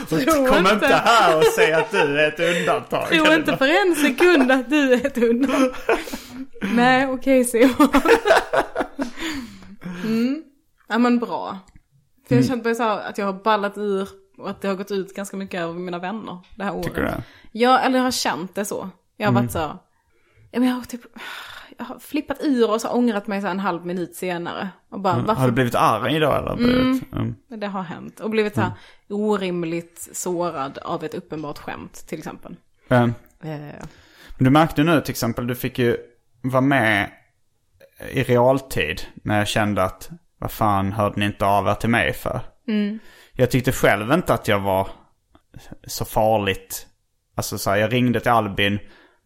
Tror Kom inte. inte här och säg att du är ett undantag. Tror inte för en sekund att du är ett undantag. Nej, okej Simon. Mm. Ja men bra. För jag känt mig så att jag har ballat ur och att det har gått ut ganska mycket av mina vänner det här året. Tycker du det? Ja, eller jag har känt det så. Jag har varit så, ja men jag har typ, flippat ur och så ångrat mig så en halv minut senare. Och bara, varför Har du blivit arg då eller? Blivit, mm. det har hänt. Och blivit så här orimligt sårad av ett uppenbart skämt till exempel. Eh, Eh, Men du märkte nu till exempel, du fick ju vara med i realtid när jag kände att vad fan hörde ni inte av er till mig för? Jag tyckte själv inte att jag var så farligt. Alltså så här, jag ringde till Albin.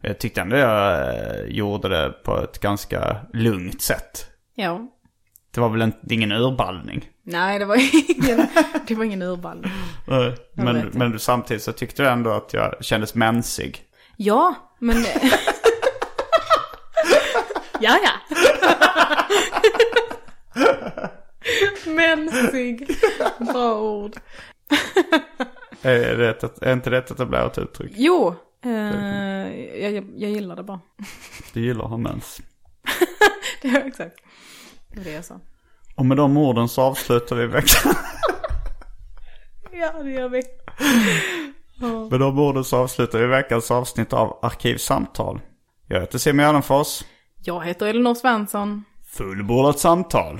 Jag tyckte ändå jag eh, gjorde det på ett ganska lugnt sätt. ja. Det var väl en, ingen urballning. Nej, det var ingen, det var ingen urball. Men, men samtidigt så tyckte jag ändå att jag kändes mensig. Ja, men... ja, ja. Mensig. Bra ord. Är, det ett, är inte det ett etablerat uttryck? Jo, eh, jag, jag, gillar det bara. (laughs) Du gillar att ha mens. Det är exakt. Det var det jag sa. Och med de orden så avslutar vi veckan. (laughs) Ja, det gör vi. (laughs) med de orden så avslutar vi veckans avsnitt av Arkivsamtal. Jag heter Simon Gärdenfors. Jag heter Elinor Svensson. Fullbordat samtal.